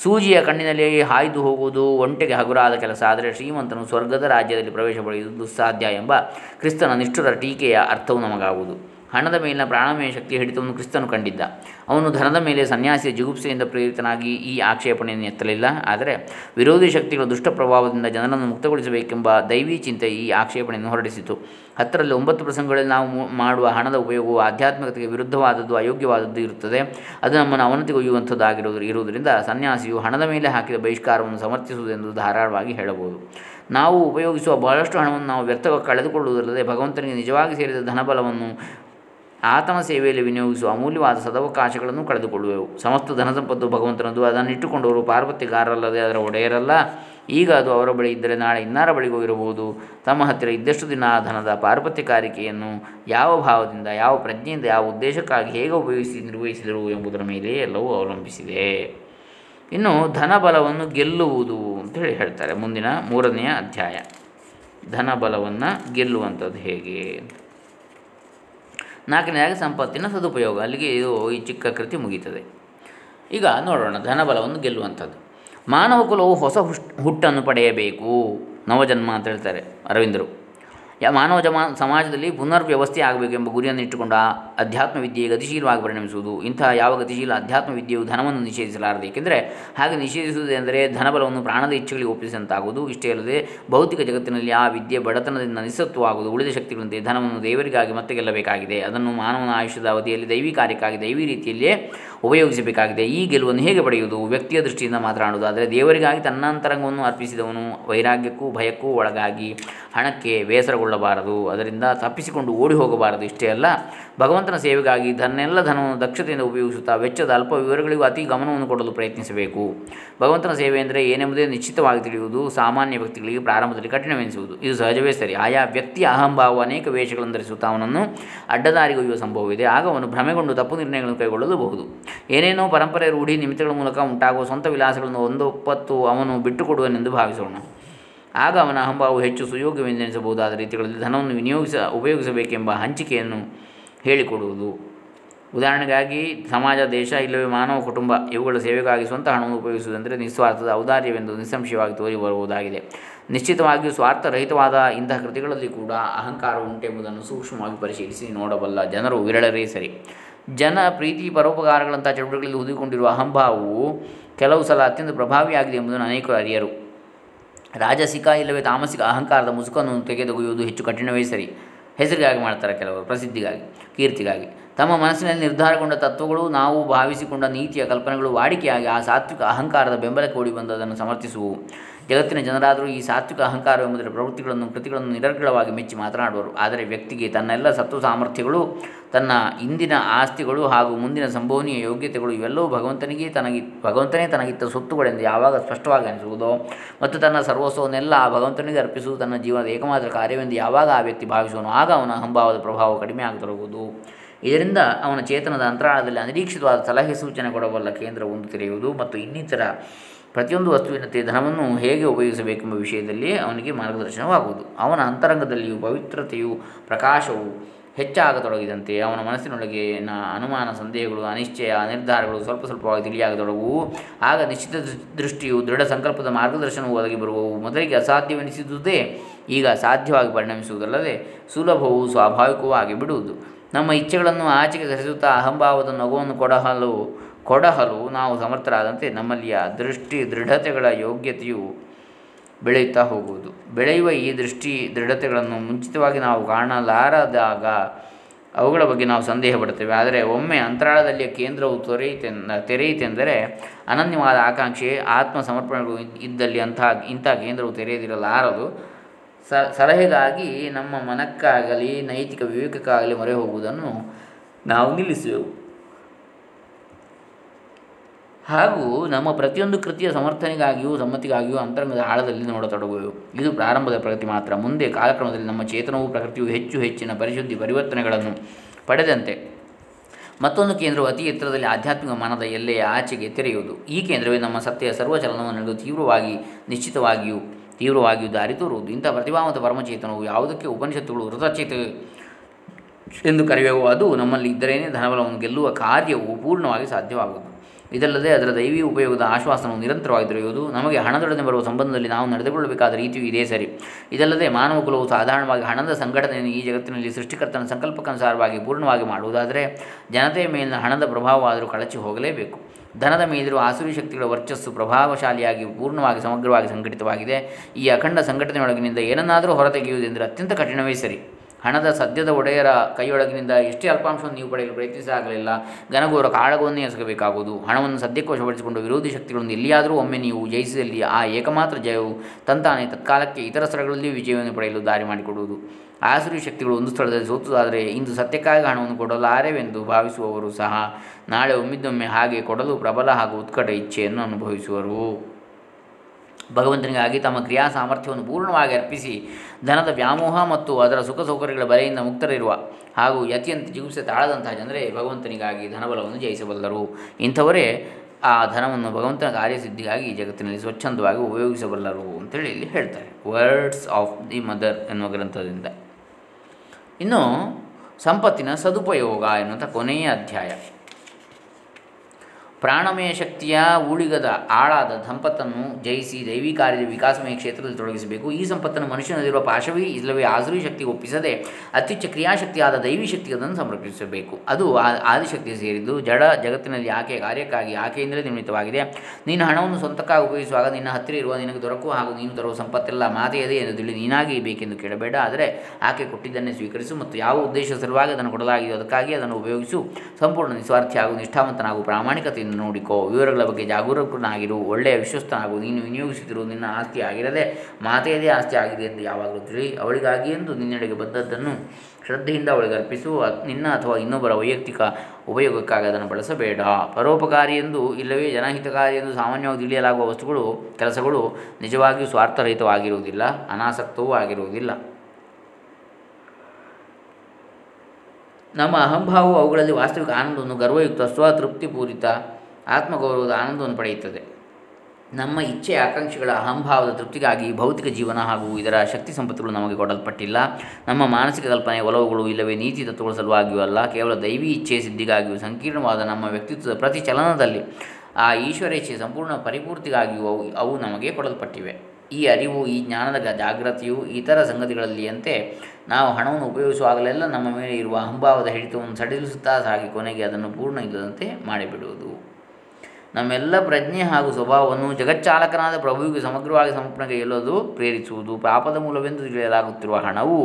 ಸೂಜಿಯ ಕಣ್ಣಿನಲ್ಲಿ ಹಾಯ್ದು ಹೋಗುವುದು ಒಂಟೆಗೆ ಹಗುರಾದ ಕೆಲಸ. ಆದರೆ ಶ್ರೀಮಂತನು ಸ್ವರ್ಗದ ರಾಜ್ಯದಲ್ಲಿ ಪ್ರವೇಶ ಪಡೆಯುವುದು ದುಸ್ಸಾಧ್ಯ ಎಂಬ ಕ್ರಿಸ್ತನ ನಿಷ್ಠುರ ಟೀಕೆಯ ಅರ್ಥವು ನಮಗಾಗುವುದು. ಹಣದ ಮೇಲಿನ ಪ್ರಾಣಮಯ ಶಕ್ತಿಯ ಹಿಡಿತವನ್ನು ಕ್ರಿಸ್ತನು ಕಂಡಿದ್ದ. ಅವನು ಧನದ ಮೇಲೆ ಸನ್ಯಾಸಿಯ ಜಿಗುಪ್ಸೆಯಿಂದ ಪ್ರೇರಿತನಾಗಿ ಈ ಆಕ್ಷೇಪಣೆಯನ್ನು ಎತ್ತಲಿಲ್ಲ. ಆದರೆ ವಿರೋಧಿ ಶಕ್ತಿಗಳ ದುಷ್ಟ ಪ್ರಭಾವದಿಂದ ಜನರನ್ನು ಮುಕ್ತಗೊಳಿಸಬೇಕೆಂಬ ದೈವಿ ಚಿಂತೆ ಈ ಆಕ್ಷೇಪಣೆಯನ್ನು ಹೊರಡಿಸಿತು. ಹತ್ತರಲ್ಲಿ ಒಂಬತ್ತು ಪ್ರಸಂಗಗಳಲ್ಲಿ ನಾವು ಮಾಡುವ ಹಣದ ಉಪಯೋಗವು ಆಧ್ಯಾತ್ಮಿಕತೆಗೆ ವಿರುದ್ಧವಾದದ್ದು, ಅಯೋಗ್ಯವಾದದ್ದು ಇರುತ್ತದೆ. ಅದು ನಮ್ಮನ್ನು ಅವನತಿಗೊಯ್ಯುವಂಥದ್ದಾಗಿರುವುದು ಇರುವುದರಿಂದ ಸನ್ಯಾಸಿಯು ಹಣದ ಮೇಲೆ ಹಾಕಿದ ಬಹಿಷ್ಕಾರವನ್ನು ಸಮರ್ಥಿಸುವುದೆಂದು ಧಾರಾಳವಾಗಿ ಹೇಳಬಹುದು. ನಾವು ಉಪಯೋಗಿಸುವ ಬಹಳಷ್ಟು ಹಣವನ್ನು ನಾವು ವ್ಯರ್ಥವಾಗಿ ಕಳೆದುಕೊಳ್ಳುವುದಲ್ಲದೆ ಭಗವಂತನಿಗೆ ನಿಜವಾಗಿ ಸೇರಿದ ಧನಬಲವನ್ನು ಆತನ ಸೇವೆಯಲ್ಲಿ ವಿನಿಯೋಗಿಸುವ ಅಮೂಲ್ಯವಾದ ಸದವಕಾಶಗಳನ್ನು ಕಳೆದುಕೊಳ್ಳುವೆವು. ಸಮಸ್ತ ಧನ ಸಂಪತ್ತು ಭಗವಂತನದು. ಅದನ್ನು ಇಟ್ಟುಕೊಂಡವರು ಪಾರ್ವತಿಗಾರಲ್ಲದೆ ಅದರ ಒಡೆಯರಲ್ಲ. ಈಗ ಅದು ಅವರ ಬಳಿ ಇದ್ದರೆ ನಾಳೆ ಇನ್ನಾರ ಬಳಿಗೂ ಇರಬಹುದು. ತಮ್ಮ ಹತ್ತಿರ ಇದ್ದಷ್ಟು ದಿನ ಆ ಧನದ ಪಾರ್ವತ್ಯಕಾರಿಕೆಯನ್ನು ಯಾವ ಭಾವದಿಂದ, ಯಾವ ಪ್ರಜ್ಞೆಯಿಂದ, ಯಾವ ಉದ್ದೇಶಕ್ಕಾಗಿ ಹೇಗೆ ಉಪಯೋಗಿಸಿ ನಿರ್ವಹಿಸಿದರು ಎಂಬುದರ ಮೇಲೆ ಎಲ್ಲವೂ ಅವಲಂಬಿಸಿದೆ. ಇನ್ನು ಧನಬಲವನ್ನು ಗೆಲ್ಲುವುದು ಅಂತೇಳಿ ಹೇಳ್ತಾರೆ ಮುಂದಿನ ಮೂರನೆಯ ಅಧ್ಯಾಯ. ಧನಬಲವನ್ನು ಗೆಲ್ಲುವಂಥದ್ದು ಹೇಗೆ ನಾಲ್ಕನೇದಾಗಿ ಸಂಪತ್ತಿನ ಸದುಪಯೋಗ. ಅಲ್ಲಿಗೆ ಇದು ಈ ಚಿಕ್ಕ ಕೃತಿ ಮುಗೀತದೆ. ಈಗ ನೋಡೋಣ ಧನಬಲವನ್ನು ಗೆಲ್ಲುವಂಥದ್ದು. ಮಾನವ ಕುಲವು ಹೊಸ ಹುಷ್, ಹುಟ್ಟನ್ನು ಪಡೆಯಬೇಕು. ನವಜನ್ಮ ಅಂತ ಹೇಳ್ತಾರೆ ಅರವಿಂದರು. ಯಾ ಮಾನವ ಜಮಾ ಸಮಾಜದಲ್ಲಿ ಪುನರ್ವ್ಯವಸ್ಥೆ ಆಗಬೇಕೆಂಬ ಗುರಿಯನ್ನು ಇಟ್ಟುಕೊಂಡು ಆ ಅಧ್ಯಾತ್ಮ ವಿದ್ಯೆ ಗತಿಶೀಲವಾಗಿ ಪರಿಣಮಿಸುವುದು. ಇಂತಹ ಯಾವ ಗತಿಶೀಲ ಅಧ್ಯಾತ್ಮ ವಿದ್ಯೆಯು ಧನವನ್ನು ನಿಷೇಧಿಸಲಾರದು? ಏಕೆಂದರೆ ಹಾಗೆ ನಿಷೇಧಿಸುವುದೆಂದರೆ ಧನಬಲವನ್ನು ಪ್ರಾಣದ ಇಚ್ಛೆಗಳಿಗೆ ಒಪ್ಪಿಸಿದಂತಾಗುವುದು. ಇಷ್ಟೇ ಅಲ್ಲದೆ ಭೌತಿಕ ಜಗತ್ತಿನಲ್ಲಿ ಆ ವಿದ್ಯೆ ಬಡತನದಿಂದ ನಿಸತ್ವವಾಗುವುದು. ಉಳಿದ ಶಕ್ತಿಗಳಂತೆ ಧನವನ್ನು ದೇವರಿಗಾಗಿ ಮತ್ತೆ ಗೆಲ್ಲಬೇಕಾಗಿದೆ. ಅದನ್ನು ಮಾನವನ ಆಯುಷ್ಯದ ಅವಧಿಯಲ್ಲಿ ದೈವಿ ಕಾರ್ಯಕ್ಕಾಗಿ ದೈವಿ ರೀತಿಯಲ್ಲಿಯೇ ಉಪಯೋಗಿಸಬೇಕಾಗಿದೆ. ಈ ಗೆಲುವನ್ನು ಹೇಗೆ ಪಡೆಯುವುದು? ವ್ಯಕ್ತಿಯ ದೃಷ್ಟಿಯಿಂದ ಮಾತನಾಡುವುದು ಆದರೆ ದೇವರಿಗಾಗಿ ತನ್ನಂತರಂಗವನ್ನು ಅರ್ಪಿಸಿದವನು ವೈರಾಗ್ಯಕ್ಕೂ ಭಯಕ್ಕೂ ಒಳಗಾಗಿ ಹಣಕ್ಕೆ ಬೇಸರಗೊಳ್ಳಬಾರದು. ಅದರಿಂದ ತಪ್ಪಿಸಿಕೊಂಡು ಓಡಿ ಹೋಗಬಾರದು. ಇಷ್ಟೇ ಅಲ್ಲ, ಭಗವಂತನ ಸೇವೆಗಾಗಿ ತನ್ನೆಲ್ಲ ಧನವನ್ನು ದಕ್ಷತೆಯಿಂದ ಉಪಯೋಗಿಸುತ್ತಾ ವೆಚ್ಚದ ಅಲ್ಪ ವಿವರಗಳಿಗೂ ಅತಿ ಗಮನವನ್ನು ಕೊಡಲು ಪ್ರಯತ್ನಿಸಬೇಕು. ಭಗವಂತನ ಸೇವೆ ಎಂದರೆ ಏನೆಂಬುದೇ ನಿಶ್ಚಿತವಾಗಿ ತಿಳಿಯುವುದು. ಸಾಮಾನ್ಯ ವ್ಯಕ್ತಿಗಳಿಗೆ ಪ್ರಾರಂಭದಲ್ಲಿ ಕಠಿಣವೆನಿಸುವುದು. ಇದು ಸಹಜವೇ ಸರಿ. ಆಯಾ ವ್ಯಕ್ತಿಯ ಅಹಂಭಾವ ಅನೇಕ ವೇಷಗಳನ್ನು ಧರಿಸುತ್ತಾ ಅವನನ್ನು ಅಡ್ಡದಾರಿಗೊಯ್ಯುವ ಸಂಭವವಿದೆ. ಆಗ ಅವನು ಭ್ರಮೆಗೊಂಡು ತಪ್ಪು ನಿರ್ಣಯಗಳನ್ನು ಕೈಗೊಳ್ಳಲೂಬಹುದು ಏನೇನೋ ಪರಂಪರೆ ರೂಢಿ ನಿಮಿತ್ತಗಳ ಮೂಲಕ ಉಂಟಾಗುವ ಸ್ವಂತ ವಿಲಾಸಗಳನ್ನು ಒಂದೊಪ್ಪತ್ತು ಅವನು ಬಿಟ್ಟುಕೊಡುವನೆಂದು ಭಾವಿಸೋಣ. ಆಗ ಅವನ ಅಹಂಭಾವವು ಹೆಚ್ಚು ಸುಯೋಗ್ಯವೆಂದೆನಿಸಬಹುದಾದ ರೀತಿಗಳಲ್ಲಿ ಧನವನ್ನು ವಿನಿಯೋಗಿಸ, ಉಪಯೋಗಿಸಬೇಕೆಂಬ ಹಂಚಿಕೆಯನ್ನು ಹೇಳಿಕೊಡುವುದು. ಉದಾಹರಣೆಗಾಗಿ, ಸಮಾಜ, ದೇಶ, ಇಲ್ಲವೇ ಮಾನವ ಕುಟುಂಬ, ಇವುಗಳ ಸೇವೆಗಾಗಿ ಸ್ವಂತ ಹಣವನ್ನು ಉಪಯೋಗಿಸುವುದೆಂದರೆ ನಿಸ್ವಾರ್ಥದ ಔದಾರ್ಯವೆಂದು ನಿಸ್ಸಂಶಯವಾಗಿ ತೋರಿ ಬರುವುದಾಗಿದೆ ನಿಶ್ಚಿತವಾಗಿಯೂ ಸ್ವಾರ್ಥರಹಿತವಾದ ಇಂತಹ ಕೃತಿಗಳಲ್ಲಿ ಕೂಡ ಅಹಂಕಾರ ಉಂಟೆಂಬುದನ್ನು ಸೂಕ್ಷ್ಮವಾಗಿ ಪರಿಶೀಲಿಸಿ ನೋಡಬಲ್ಲ ಜನರು ವಿರಳರೇ ಸರಿ. ಜನ ಪ್ರೀತಿ ಪರೋಪಕಾರಗಳಂಥ ಚಟುವಟಿಕೆಗಳಲ್ಲಿ ಹುದುಗಿಕೊಂಡಿರುವ ಅಹಂಭಾವವು ಕೆಲವು ಸಲ ಅತ್ಯಂತ ಪ್ರಭಾವಿಯಾಗಿದೆ ಎಂಬುದನ್ನು ಅನೇಕರು ಅರಿಯರು. ರಾಜಸಿಕ ಇಲ್ಲವೇ ತಾಮಸಿಕ ಅಹಂಕಾರದ ಮುಸುಕನ್ನು ತೆಗೆದೊಗೆಯುವುದು ಹೆಚ್ಚು ಕಠಿಣವೇ ಸರಿ. ಹೆಸರಿಗಾಗಿ ಮಾಡ್ತಾರೆ ಕೆಲವರು, ಪ್ರಸಿದ್ಧಿಗಾಗಿ, ಕೀರ್ತಿಗಾಗಿ. ತಮ್ಮ ಮನಸ್ಸಿನಲ್ಲಿ ನಿರ್ಧಾರಗೊಂಡ ತತ್ವಗಳು, ನಾವು ಭಾವಿಸಿಕೊಂಡ ನೀತಿಯ ಕಲ್ಪನೆಗಳು, ವಾಡಿಕೆಯಾಗಿ ಆ ಸಾತ್ವಿಕ ಅಹಂಕಾರದ ಬೆಂಬಲಕ್ಕೆ ಓಡಿ ಬಂದು ಅದನ್ನು ಸಮರ್ಥಿಸುವು ಜಗತ್ತಿನ ಜನರಾದರೂ ಈ ಸಾತ್ವಿಕ ಅಹಂಕಾರ ಎಂಬುದರ ಪ್ರವೃತ್ತಿಗಳನ್ನು ಕೃತಿಗಳನ್ನು ನಿರರ್ಗಳವಾಗಿ ಮೆಚ್ಚಿ ಮಾತನಾಡುವರು. ಆದರೆ ವ್ಯಕ್ತಿಗೆ ತನ್ನೆಲ್ಲ ಸತ್ವ ಸಾಮರ್ಥ್ಯಗಳು, ತನ್ನ ಇಂದಿನ ಆಸ್ತಿಗಳು ಹಾಗೂ ಮುಂದಿನ ಸಂಭವನೀಯ ಯೋಗ್ಯತೆಗಳು ಇವೆಲ್ಲವೂ ಭಗವಂತನಿಗೆ ತನಗಿ, ಭಗವಂತನೇ ತನಗಿತ್ತ ಸೊತ್ತುಗಳೆಂದು ಯಾವಾಗ ಸ್ಪಷ್ಟವಾಗಿ ಅನಿಸುವುದೋ ಮತ್ತು ತನ್ನ ಸರ್ವಸ್ವವನ್ನೆಲ್ಲ ಆ ಭಗವಂತನಿಗೆ ಅರ್ಪಿಸುವುದು ತನ್ನ ಜೀವನದ ಏಕಮಾತ್ರ ಕಾರ್ಯವೆಂದು ಯಾವಾಗ ಆ ವ್ಯಕ್ತಿ ಭಾವಿಸುವನು ಆಗ ಅವನ ಅಹಂಭಾವದ ಪ್ರಭಾವ ಕಡಿಮೆ ಆಗತೊಡಗುವುದು. ಇದರಿಂದ ಅವನ ಚೇತನದ ಅಂತರಾಳದಲ್ಲಿ ಅನಿರೀಕ್ಷಿತವಾದ ಸಲಹೆ ಸೂಚನೆ ಕೊಡಬಲ್ಲ ಕೇಂದ್ರವೊಂದು ತೆರೆಯುವುದು ಮತ್ತು ಇನ್ನಿತರ ಪ್ರತಿಯೊಂದು ವಸ್ತುವಿನಂತೆ ಧನವನ್ನು ಹೇಗೆ ಉಪಯೋಗಿಸಬೇಕೆಂಬ ವಿಷಯದಲ್ಲಿ ಅವನಿಗೆ ಮಾರ್ಗದರ್ಶನವಾಗುವುದು. ಅವನ ಅಂತರಂಗದಲ್ಲಿಯೂ ಪವಿತ್ರತೆಯು ಪ್ರಕಾಶವು ಹೆಚ್ಚಾಗತೊಡಗಿದಂತೆ ಅವನ ಮನಸ್ಸಿನೊಳಗಿನ ಅನುಮಾನ, ಸಂದೇಹಗಳು, ಅನಿಶ್ಚಯ, ನಿರ್ಧಾರಗಳು ಸ್ವಲ್ಪ ಸ್ವಲ್ಪವಾಗಿ ತಿಳಿಯಾಗತೊಡಗುವು. ಆಗ ನಿಶ್ಚಿತ ದೃಷ್ಟಿಯು ದೃಢ ಸಂಕಲ್ಪದ ಮಾರ್ಗದರ್ಶನವು ಒದಗಿ ಬರುವವು ಮೊದಲಿಗೆ ಅಸಾಧ್ಯವೆನಿಸಿದುದೇ ಈಗ ಸಾಧ್ಯವಾಗಿ ಪರಿಣಮಿಸುವುದಲ್ಲದೆ ಸುಲಭವೂ ಸ್ವಾಭಾವಿಕವೂ ಆಗಿ ಬಿಡುವುದು ನಮ್ಮ ಇಚ್ಛೆಗಳನ್ನು ಆಚೆಗೆ ಸರಿಸುತ್ತಾ ಅಹಂಭಾವದ ನಗುವನ್ನು ಕೊಡಹಲು ಕೊಡಹಲು ನಾವು ಸಮರ್ಥರಾದಂತೆ ನಮ್ಮಲ್ಲಿಯ ದೃಷ್ಟಿ ದೃಢತೆಗಳ ಯೋಗ್ಯತೆಯು ಬೆಳೆಯುತ್ತಾ ಹೋಗುವುದು. ಬೆಳೆಯುವ ಈ ದೃಷ್ಟಿ ದೃಢತೆಗಳನ್ನು ಮುಂಚಿತವಾಗಿ ನಾವು ಕಾಣಲಾರದಾಗ ಅವುಗಳ ಬಗ್ಗೆ ನಾವು ಸಂದೇಹ ಪಡ್ತೇವೆ ಆದರೆ ಒಮ್ಮೆ ಅಂತರಾಳದಲ್ಲಿಯ ಕೇಂದ್ರವು ತೊರೆಯಿತೆಂದ ತೆರೆಯಿತೆಂದರೆ ಅನನ್ಯವಾದ ಆಕಾಂಕ್ಷೆ ಆತ್ಮ ಸಮರ್ಪಣೆಗಳು ಇದ್ದಲ್ಲಿ ಅಂತಹ ಇಂಥ ಕೇಂದ್ರವು ತೆರೆಯದಿರಲಾರದು. ಸ, ಸಲಹೆಗಾಗಿ ನಮ್ಮ ಮನಕ್ಕಾಗಲಿ, ನೈತಿಕ ವಿವೇಕಕ್ಕಾಗಲಿ ಮೊರೆ ಹೋಗುವುದನ್ನು ನಾವು ನಿಲ್ಲಿಸುವೆವು. ಹಾಗೂ ನಮ್ಮ ಪ್ರತಿಯೊಂದು ಕೃತಿಯ ಸಮರ್ಥನೆಗಾಗಿಯೂ, ಸಮ್ಮತಿಗಾಗಿಯೂ ಅಂತರಂಗದ ಆಳದಲ್ಲಿ ನೋಡತೊಡಗುವೆವು. ಇದು ಪ್ರಾರಂಭದ ಪ್ರಗತಿ ಮಾತ್ರ. ಮುಂದೆ ಕಾಲಕ್ರಮದಲ್ಲಿ ನಮ್ಮ ಚೇತನವು ಪ್ರಕೃತಿಯು ಹೆಚ್ಚು ಹೆಚ್ಚಿನ ಪರಿಶುದ್ಧಿ ಪರಿವರ್ತನೆಗಳನ್ನು ಪಡೆದಂತೆ ಮತ್ತೊಂದು ಕೇಂದ್ರವು ಅತಿ ಎತ್ತರದಲ್ಲಿ ಆಧ್ಯಾತ್ಮಿಕ ಮನದ ಎಲ್ಲೆಯ ಆಚೆಗೆ ತೆರೆಯುವುದು. ಈ ಕೇಂದ್ರವೇ ನಮ್ಮ ಸತ್ಯ ಸರ್ವಚಲನವನ್ನು ತೀವ್ರವಾಗಿ, ನಿಶ್ಚಿತವಾಗಿಯೂ, ತೀವ್ರವಾಗಿಯೂ ದಾರಿ ತೋರುವುದು. ಇಂಥ ಪ್ರತಿಭಾವಂತ ಪರಮಚೇತನವು ಯಾವುದಕ್ಕೆ ಉಪನಿಷತ್ತುಗಳು ವೃತಚೇತ ಎಂದು ಕರೆಯುವ ಅದು ನಮ್ಮಲ್ಲಿ ಇದ್ದರೇನೇ ಧನಬಲವನ್ನು ಗೆಲ್ಲುವ ಕಾರ್ಯವು ಪೂರ್ಣವಾಗಿ ಸಾಧ್ಯವಾಗುವುದು. ಇದಲ್ಲದೆ ಅದರ ದೈವಿ ಉಪಯೋಗದ ಆಶ್ವಾಸನವು ನಿರಂತರವಾಗಿ ದೊರೆಯುವುದು, ನಮಗೆ ಹಣದೊಡನೆ ಬರುವ ಸಂಬಂಧದಲ್ಲಿ ನಾವು ನಡೆದುಕೊಳ್ಳಬೇಕಾದ ರೀತಿಯು ಇದೇ ಸರಿ. ಇದಲ್ಲದೆ ಮಾನವ ಕುಲವು ಸಾಧಾರಣವಾಗಿ ಹಣದ ಸಂಘಟನೆಯನ್ನು ಈ ಜಗತ್ತಿನಲ್ಲಿ ಸೃಷ್ಟಿಕರ್ತನ ಸಂಕಲ್ಪಕ್ಕನುಸಾರವಾಗಿ ಪೂರ್ಣವಾಗಿ ಮಾಡುವುದಾದರೆ ಜನತೆಯ ಮೇಲಿನ ಹಣದ ಪ್ರಭಾವವಾದರೂ ಕಳಚಿ ಹೋಗಲೇಬೇಕು. ಧನದ ಮೇಲಿರುವ ಆಸುರಿ ಶಕ್ತಿಗಳ ವರ್ಚಸ್ಸು ಪ್ರಭಾವಶಾಲಿಯಾಗಿ ಪೂರ್ಣವಾಗಿ ಸಮಗ್ರವಾಗಿ ಸಂಘಟಿತವಾಗಿದೆ. ಈ ಅಖಂಡ ಸಂಘಟನೆಯೊಳಗಿನಿಂದ ಏನನ್ನಾದರೂ ಹೊರತೆಗೆಯುವುದೆಂದರೆ ಅತ್ಯಂತ ಕಠಿಣವೇ ಸರಿ. ಹಣದ ಸದ್ಯದ ಒಡೆಯರ ಕೈಯೊಳಗಿನಿಂದ ಎಷ್ಟೇ ಅಲ್ಪಾಂಶವನ್ನು ನೀವು ಪಡೆಯಲು ಪ್ರಯತ್ನಿಸಾಗಲಿಲ್ಲ ಘನಘೋರ ಕಾಳಗವನ್ನೇ ಎಸಗಬೇಕಾಗುವುದು. ಹಣವನ್ನು ಸದ್ಯಕ್ಕೆ ವಶಪಡಿಸಿಕೊಂಡು ವಿರೋಧಿ ಶಕ್ತಿಗಳನ್ನು ಎಲ್ಲಿಯಾದರೂ ಒಮ್ಮೆ ನೀವು ಜಯಿಸಿದಲ್ಲಿ ಆ ಏಕಮಾತ್ರ ಜಯವು ತಂತಾನೆ ತತ್ಕಾಲಕ್ಕೆ ಇತರ ಸ್ಥಳಗಳಲ್ಲಿಯೂ ವಿಜಯವನ್ನು ಪಡೆಯಲು ದಾರಿ ಮಾಡಿಕೊಡುವುದು. ಆಸುರಿ ಶಕ್ತಿಗಳು ಒಂದು ಸ್ಥಳದಲ್ಲಿ ಸೋತುದಾದರೆ ಇಂದು ಸತ್ಯಕ್ಕಾಗಿ ಹಣವನ್ನು ಕೊಡಲಾರೆವೆಂದು ಭಾವಿಸುವವರು ಸಹ ನಾಳೆ ಒಮ್ಮಿದ್ದೊಮ್ಮೆ ಹಾಗೆ ಕೊಡಲು ಪ್ರಬಲ ಹಾಗೂ ಉತ್ಕಟ ಇಚ್ಛೆಯನ್ನು ಅನುಭವಿಸುವರು. ಭಗವಂತನಿಗಾಗಿ ತಮ್ಮ ಕ್ರಿಯಾ ಸಾಮರ್ಥ್ಯವನ್ನು ಪೂರ್ಣವಾಗಿ ಅರ್ಪಿಸಿ ಧನದ ವ್ಯಾಮೋಹ ಮತ್ತು ಅದರ ಸುಖ ಸೌಕರ್ಯಗಳ ಬಲೆಯಿಂದ ಮುಕ್ತರಿರುವ ಹಾಗೂ ಯತಿಯಂತ ಜಿಗುಪ್ಸೆ ತಾಳದಂತಹ ಜನರೇ ಭಗವಂತನಿಗಾಗಿ ಧನಬಲವನ್ನು ಜಯಿಸಬಲ್ಲರು. ಇಂಥವರೇ ಆ ಧನವನ್ನು ಭಗವಂತನ ಕಾರ್ಯಸಿದ್ಧಿಗಾಗಿ ಜಗತ್ತಿನಲ್ಲಿ ಸ್ವಚ್ಛಂದವಾಗಿ ಉಪಯೋಗಿಸಬಲ್ಲರು ಅಂತೇಳಿ ಇಲ್ಲಿ ಹೇಳ್ತಾರೆ. ವರ್ಡ್ಸ್ ಆಫ್ ದಿ ಮದರ್ ಎನ್ನುವ ಗ್ರಂಥದಿಂದ. ಇನ್ನು ಸಂಪತ್ತಿನ ಸದುಪಯೋಗ ಎನ್ನುವಂಥ ಕೊನೆಯ ಅಧ್ಯಾಯ. ಪ್ರಾಣಮಯ ಶಕ್ತಿಯ ಊಳಿಗದ ಆಳಾದ ಸಂಪತ್ತನ್ನು ಜಯಿಸಿ ದೈವಿ ಕಾರ್ಯದ ವಿಕಾಸಮಯ ಕ್ಷೇತ್ರದಲ್ಲಿ ತೊಡಗಿಸಬೇಕು. ಈ ಸಂಪತ್ತನ್ನು ಮನುಷ್ಯನಲ್ಲಿರುವ ಪಾಶವಿ, ಇಲ್ಲವೇ ಆಸುರಿ ಶಕ್ತಿ ಒಪ್ಪಿಸದೆ ಅತ್ಯುಚ್ಚ ಕ್ರಿಯಾಶಕ್ತಿಯಾದ ದೈವಿ ಶಕ್ತಿ ಅದನ್ನು ಸಂರಕ್ಷಿಸಬೇಕು ಅದು ಆದಿಶಕ್ತಿ ಸೇರಿದ್ದು ಜಡ ಜಗತ್ತಿನಲ್ಲಿ ಆಕೆ ಕಾರ್ಯಕ್ಕಾಗಿ ಆಕೆಯಿಂದಲೇ ನಿರ್ಮಿತವಾಗಿದೆ. ನಿನ್ನ ಹಣವನ್ನು ಸ್ವಂತಕ್ಕಾಗಿ ಉಪಯೋಗಿಸುವಾಗ ನಿನ್ನ ಹತ್ತಿರ ಇರುವ ನಿನಗೆ ದೊರಕುವ ಹಾಗೂ ನೀನು ತರುವ ಸಂಪತ್ತೆಲ್ಲ ಮಾತೆಯದೇ ಎಂದು ತಿಳಿ ನೀನಾಗಿ ಬೇಕೆಂದು ಕೇಳಬೇಡ. ಆದರೆ ಆಕೆ ಕೊಟ್ಟಿದ್ದನ್ನೇ ಸ್ವೀಕರಿಸು ಮತ್ತು ಯಾವ ಉದ್ದೇಶ ಸಲುವಾಗಿ ಅದನ್ನು ಕೊಡಲಾಗಿದೆ ಅದಕ್ಕಾಗಿ ಅದನ್ನು ಉಪಯೋಗಿಸು. ಸಂಪೂರ್ಣ ನಿಸ್ವಾರ್ಥಿ ಹಾಗೂ ನಿಷ್ಠಾವಂತನಾಗೂ ಪ್ರಾಮಾಣಿಕತೆಯಿಂದ ನೋಡಿಕೋ, ವಿವರಗಳ ಬಗ್ಗೆ ಜಾಗರೂಕನಾಗಿರು, ಒಳ್ಳೆಯ ವಿಶ್ವಸ್ತನಾಗು ನೀನು ವಿನಿಯೋಗಿಸುತ್ತಿರುವುದು ನಿನ್ನ ಆಸ್ತಿ ಆಗಿರದೆ ಮಾತೆಯದೇ ಆಸ್ತಿ ಆಗಿದೆ ಎಂದು ಯಾವಾಗಲೂ ತಿಳಿ ಅವಳಿಗಾಗಿ ಎಂದು ನಿನ್ನೆಡೆಗೆ ಬಂದದ್ದನ್ನು ಶ್ರದ್ಧೆಯಿಂದ ಅವಳಿಗೆ ಅರ್ಪಿಸು ನಿನ್ನ ಅಥವಾ ಇನ್ನೊಬ್ಬರ ವೈಯಕ್ತಿಕ ಉಪಯೋಗಕ್ಕಾಗಿ ಅದನ್ನು ಬಳಸಬೇಡ. ಪರೋಪಕಾರಿ ಎಂದು ಇಲ್ಲವೇ ಜನಹಿತಕಾರಿ ಎಂದು ಸಾಮಾನ್ಯವಾಗಿ ತಿಳಿಯಲಾಗುವ ವಸ್ತುಗಳು, ಕೆಲಸಗಳು ನಿಜವಾಗಿಯೂ ಸ್ವಾರ್ಥರಹಿತವಾಗಿರುವುದಿಲ್ಲ, ಅನಾಸಕ್ತವೂ ಆಗಿರುವುದಿಲ್ಲ. ನಮ್ಮ ಅಹಂಭಾವವು ಅವುಗಳಲ್ಲಿ ವಾಸ್ತವಿಕ ಆನಂದವನ್ನು ಗರ್ವಯುಕ್ತ, ಸ್ವತೃಪ್ತಿಪೂರಿತ ಆತ್ಮಗೌರವದ ಆನಂದವನ್ನು ಪಡೆಯುತ್ತದೆ. ನಮ್ಮ ಇಚ್ಛೆ, ಆಕಾಂಕ್ಷೆಗಳ ಅಹಂಭಾವದ ತೃಪ್ತಿಗಾಗಿ ಭೌತಿಕ ಜೀವನ ಹಾಗೂ ಇದರ ಶಕ್ತಿ ಸಂಪತ್ತುಗಳು ನಮಗೆ ಕೊಡಲ್ಪಟ್ಟಿಲ್ಲ. ನಮ್ಮ ಮಾನಸಿಕ ಕಲ್ಪನೆ, ಒಲವುಗಳು ಇಲ್ಲವೇ ನೀತಿ ತತ್ವಗಳ ಸಲುವಾಗಿಯೂ ಅಲ್ಲ, ಕೇವಲ ದೈವಿ ಇಚ್ಛೆ ಸಿದ್ಧಿಗಾಗಿಯೂ ಸಂಕೀರ್ಣವಾದ ನಮ್ಮ ವ್ಯಕ್ತಿತ್ವದ ಪ್ರತಿ ಚಲನದಲ್ಲಿ ಆ ಈಶ್ವರೇಚ್ಛೆಯ ಸಂಪೂರ್ಣ ಪರಿಪೂರ್ತಿಗಾಗಿಯೂ ಅವು ಅವು ನಮಗೆ ಕೊಡಲ್ಪಟ್ಟಿವೆ. ಈ ಅರಿವು, ಈ ಜ್ಞಾನದ ಜಾಗೃತಿಯು ಇತರ ಸಂಗತಿಗಳಲ್ಲಿಯಂತೆ ನಾವು ಹಣವನ್ನು ಉಪಯೋಗಿಸುವಾಗಲೆಲ್ಲ ನಮ್ಮ ಮೇಲೆ ಇರುವ ಅಹಂಭಾವದ ಹಿಡಿತವನ್ನು ಸಡಿಲಿಸುತ್ತಾ ಸಾಗಿ ಕೊನೆಗೆ ಅದನ್ನು ಪೂರ್ಣ ಇಲ್ಲದಂತೆ ಮಾಡಿಬಿಡುವುದು. ನಮ್ಮೆಲ್ಲ ಪ್ರಜ್ಞೆ ಹಾಗೂ ಸ್ವಭಾವವನ್ನು ಜಗಚ್ಚಾಲಕನಾದ ಪ್ರಭುವಿಗೆ ಸಮಗ್ರವಾಗಿ ಸಮರ್ಪಣೆಗೆಲ್ಲದು ಪ್ರೇರಿಸುವುದು. ಪಾಪದ ಮೂಲವೆಂದು ತಿಳಿಯಲಾಗುತ್ತಿರುವ ಹಣವು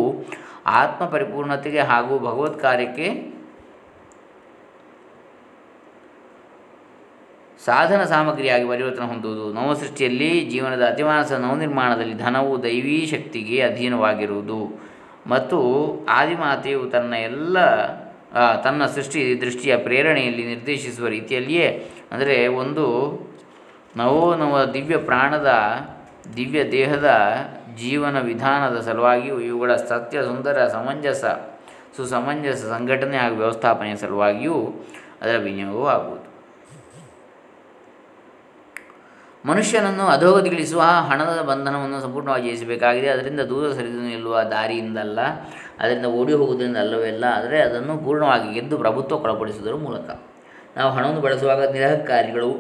ಆತ್ಮ ಪರಿಪೂರ್ಣತೆಗೆ ಹಾಗೂ ಭಗವತ್ ಕಾರ್ಯಕ್ಕೆ ಸಾಧನ ಸಾಮಗ್ರಿಯಾಗಿ ಪರಿವರ್ತನೆ ಹೊಂದುವುದು. ನವಸೃಷ್ಟಿಯಲ್ಲಿ ಜೀವನದ ಅತಿಮಾನಸ ನವನಿರ್ಮಾಣದಲ್ಲಿ ಧನವು ದೈವೀ ಶಕ್ತಿಗೆ ಅಧೀನವಾಗಿರುವುದು. ಮತ್ತು ಆದಿಮಾತೆಯು ತನ್ನ ಎಲ್ಲ ತನ್ನ ಸೃಷ್ಟಿ ದೃಷ್ಟಿಯ ಪ್ರೇರಣೆಯಲ್ಲಿ ನಿರ್ದೇಶಿಸುವ ರೀತಿಯಲ್ಲಿಯೇ ಅಂದರೆ ಒಂದು ನವೋ ನವ ದಿವ್ಯ ಪ್ರಾಣದ, ದಿವ್ಯ ದೇಹದ ಜೀವನ ವಿಧಾನದ ಸಲುವಾಗಿಯೂ ಇವುಗಳ ಸತ್ಯ, ಸುಂದರ, ಸಮಂಜಸ, ಸುಸಮಂಜಸ ಸಂಘಟನೆ ಹಾಗೂ ವ್ಯವಸ್ಥಾಪನೆಯ ಸಲುವಾಗಿಯೂ ಅದರ ವಿನಿಯೋಗವೂ ಆಗುವುದು. ಮನುಷ್ಯನನ್ನು ಅಧೋಗತಿಗಿಳಿಸುವ ಹಣದ ಬಂಧನವನ್ನು ಸಂಪೂರ್ಣವಾಗಿ ಜಯಿಸಬೇಕಾಗಿದೆ. ಅದರಿಂದ ದೂರ ಸರಿದು ನಿಲ್ಲುವ ದಾರಿಯಿಂದಲ್ಲ, ಅದರಿಂದ ಓಡಿ ಹೋಗುವುದರಿಂದ ಅಲ್ಲವೇ ಆದರೆ ಅದನ್ನು ಪೂರ್ಣವಾಗಿ ಗೆದ್ದು ಪ್ರಭುತ್ವ ಒಳಪಡಿಸುವುದರ ಮೂಲಕ. ನಾವು ಹಣವನ್ನು ಬಳಸುವಾಗ ನಿರಹಕಾರಿಗಳು,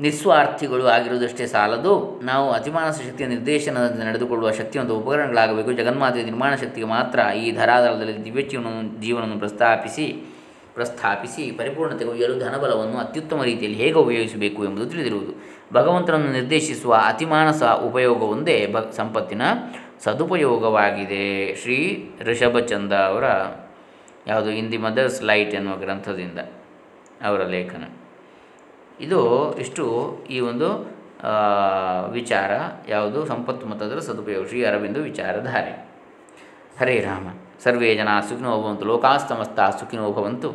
ನಿಸ್ವಾರ್ಥಿಗಳು ಆಗಿರುವುದಷ್ಟೇ ಸಾಲದು. ನಾವು ಅತಿಮಾನಸ ಶಕ್ತಿಯ ನಿರ್ದೇಶನದಂತೆ ನಡೆದುಕೊಳ್ಳುವ ಶಕ್ತಿಯೊಂದು ಉಪಕರಣಗಳಾಗಬೇಕು. ಜಗನ್ಮಾತೆಯ ನಿರ್ಮಾಣ ಶಕ್ತಿಗೆ ಮಾತ್ರ ಈ ಧರಾಧಾರದಲ್ಲಿ ದಿವ್ಯ ಜೀವನ ಜೀವನವನ್ನು ಪ್ರಸ್ತಾಪಿಸಿ ಪ್ರಸ್ಥಾಪಿಸಿ ಪರಿಪೂರ್ಣತೆ ಒಯ್ಯಲು ಧನಬಲವನ್ನು ಅತ್ಯುತ್ತಮ ರೀತಿಯಲ್ಲಿ ಹೇಗೆ ಉಪಯೋಗಿಸಬೇಕು ಎಂಬುದು ತಿಳಿದಿರುವುದು. ಭಗವಂತನನ್ನು ನಿರ್ದೇಶಿಸುವ ಅತಿಮಾನಸ ಉಪಯೋಗವೊಂದೇ ಭ, ಸಂಪತ್ತಿನ ಸದುಪಯೋಗವಾಗಿದೆ. ಶ್ರೀ ಋಷಭಚಂದ ಅವರ ಯಾವುದು ಹಿಂದಿ ಮದರ್ಸ್ ಲೈಟ್ ಎನ್ನುವ ಗ್ರಂಥದಿಂದ ಅವರ ಲೇಖನ. ಇದು ಇಷ್ಟು ಈ ಒಂದು ವಿಚಾರ, ಯಾವುದು ಸಂಪತ್ತು ಮತ್ತದರ ಸದುಪಯೋಗ, ಶ್ರೀ ಅರವಿಂದು ವಿಚಾರಧಾರೆ. ಹರೇ ರಾಮ, ಸರ್ವೇ ಜನ ಸುಖಿನೋ ಭವಂತು, ಲೋಕಾಸ್ತಮಸ್ತ ಸುಖಿನೋ ಭವಂತು.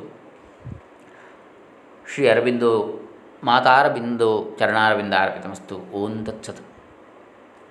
ಶ್ರೀ ಅರವಿಂದು, ಮಾತಾರಬಿಂದು ಚರಣಾರವಿಂದ ಅರ್ಪಿತಮಸ್ತು ಓಂ ತತ್ಸತ್.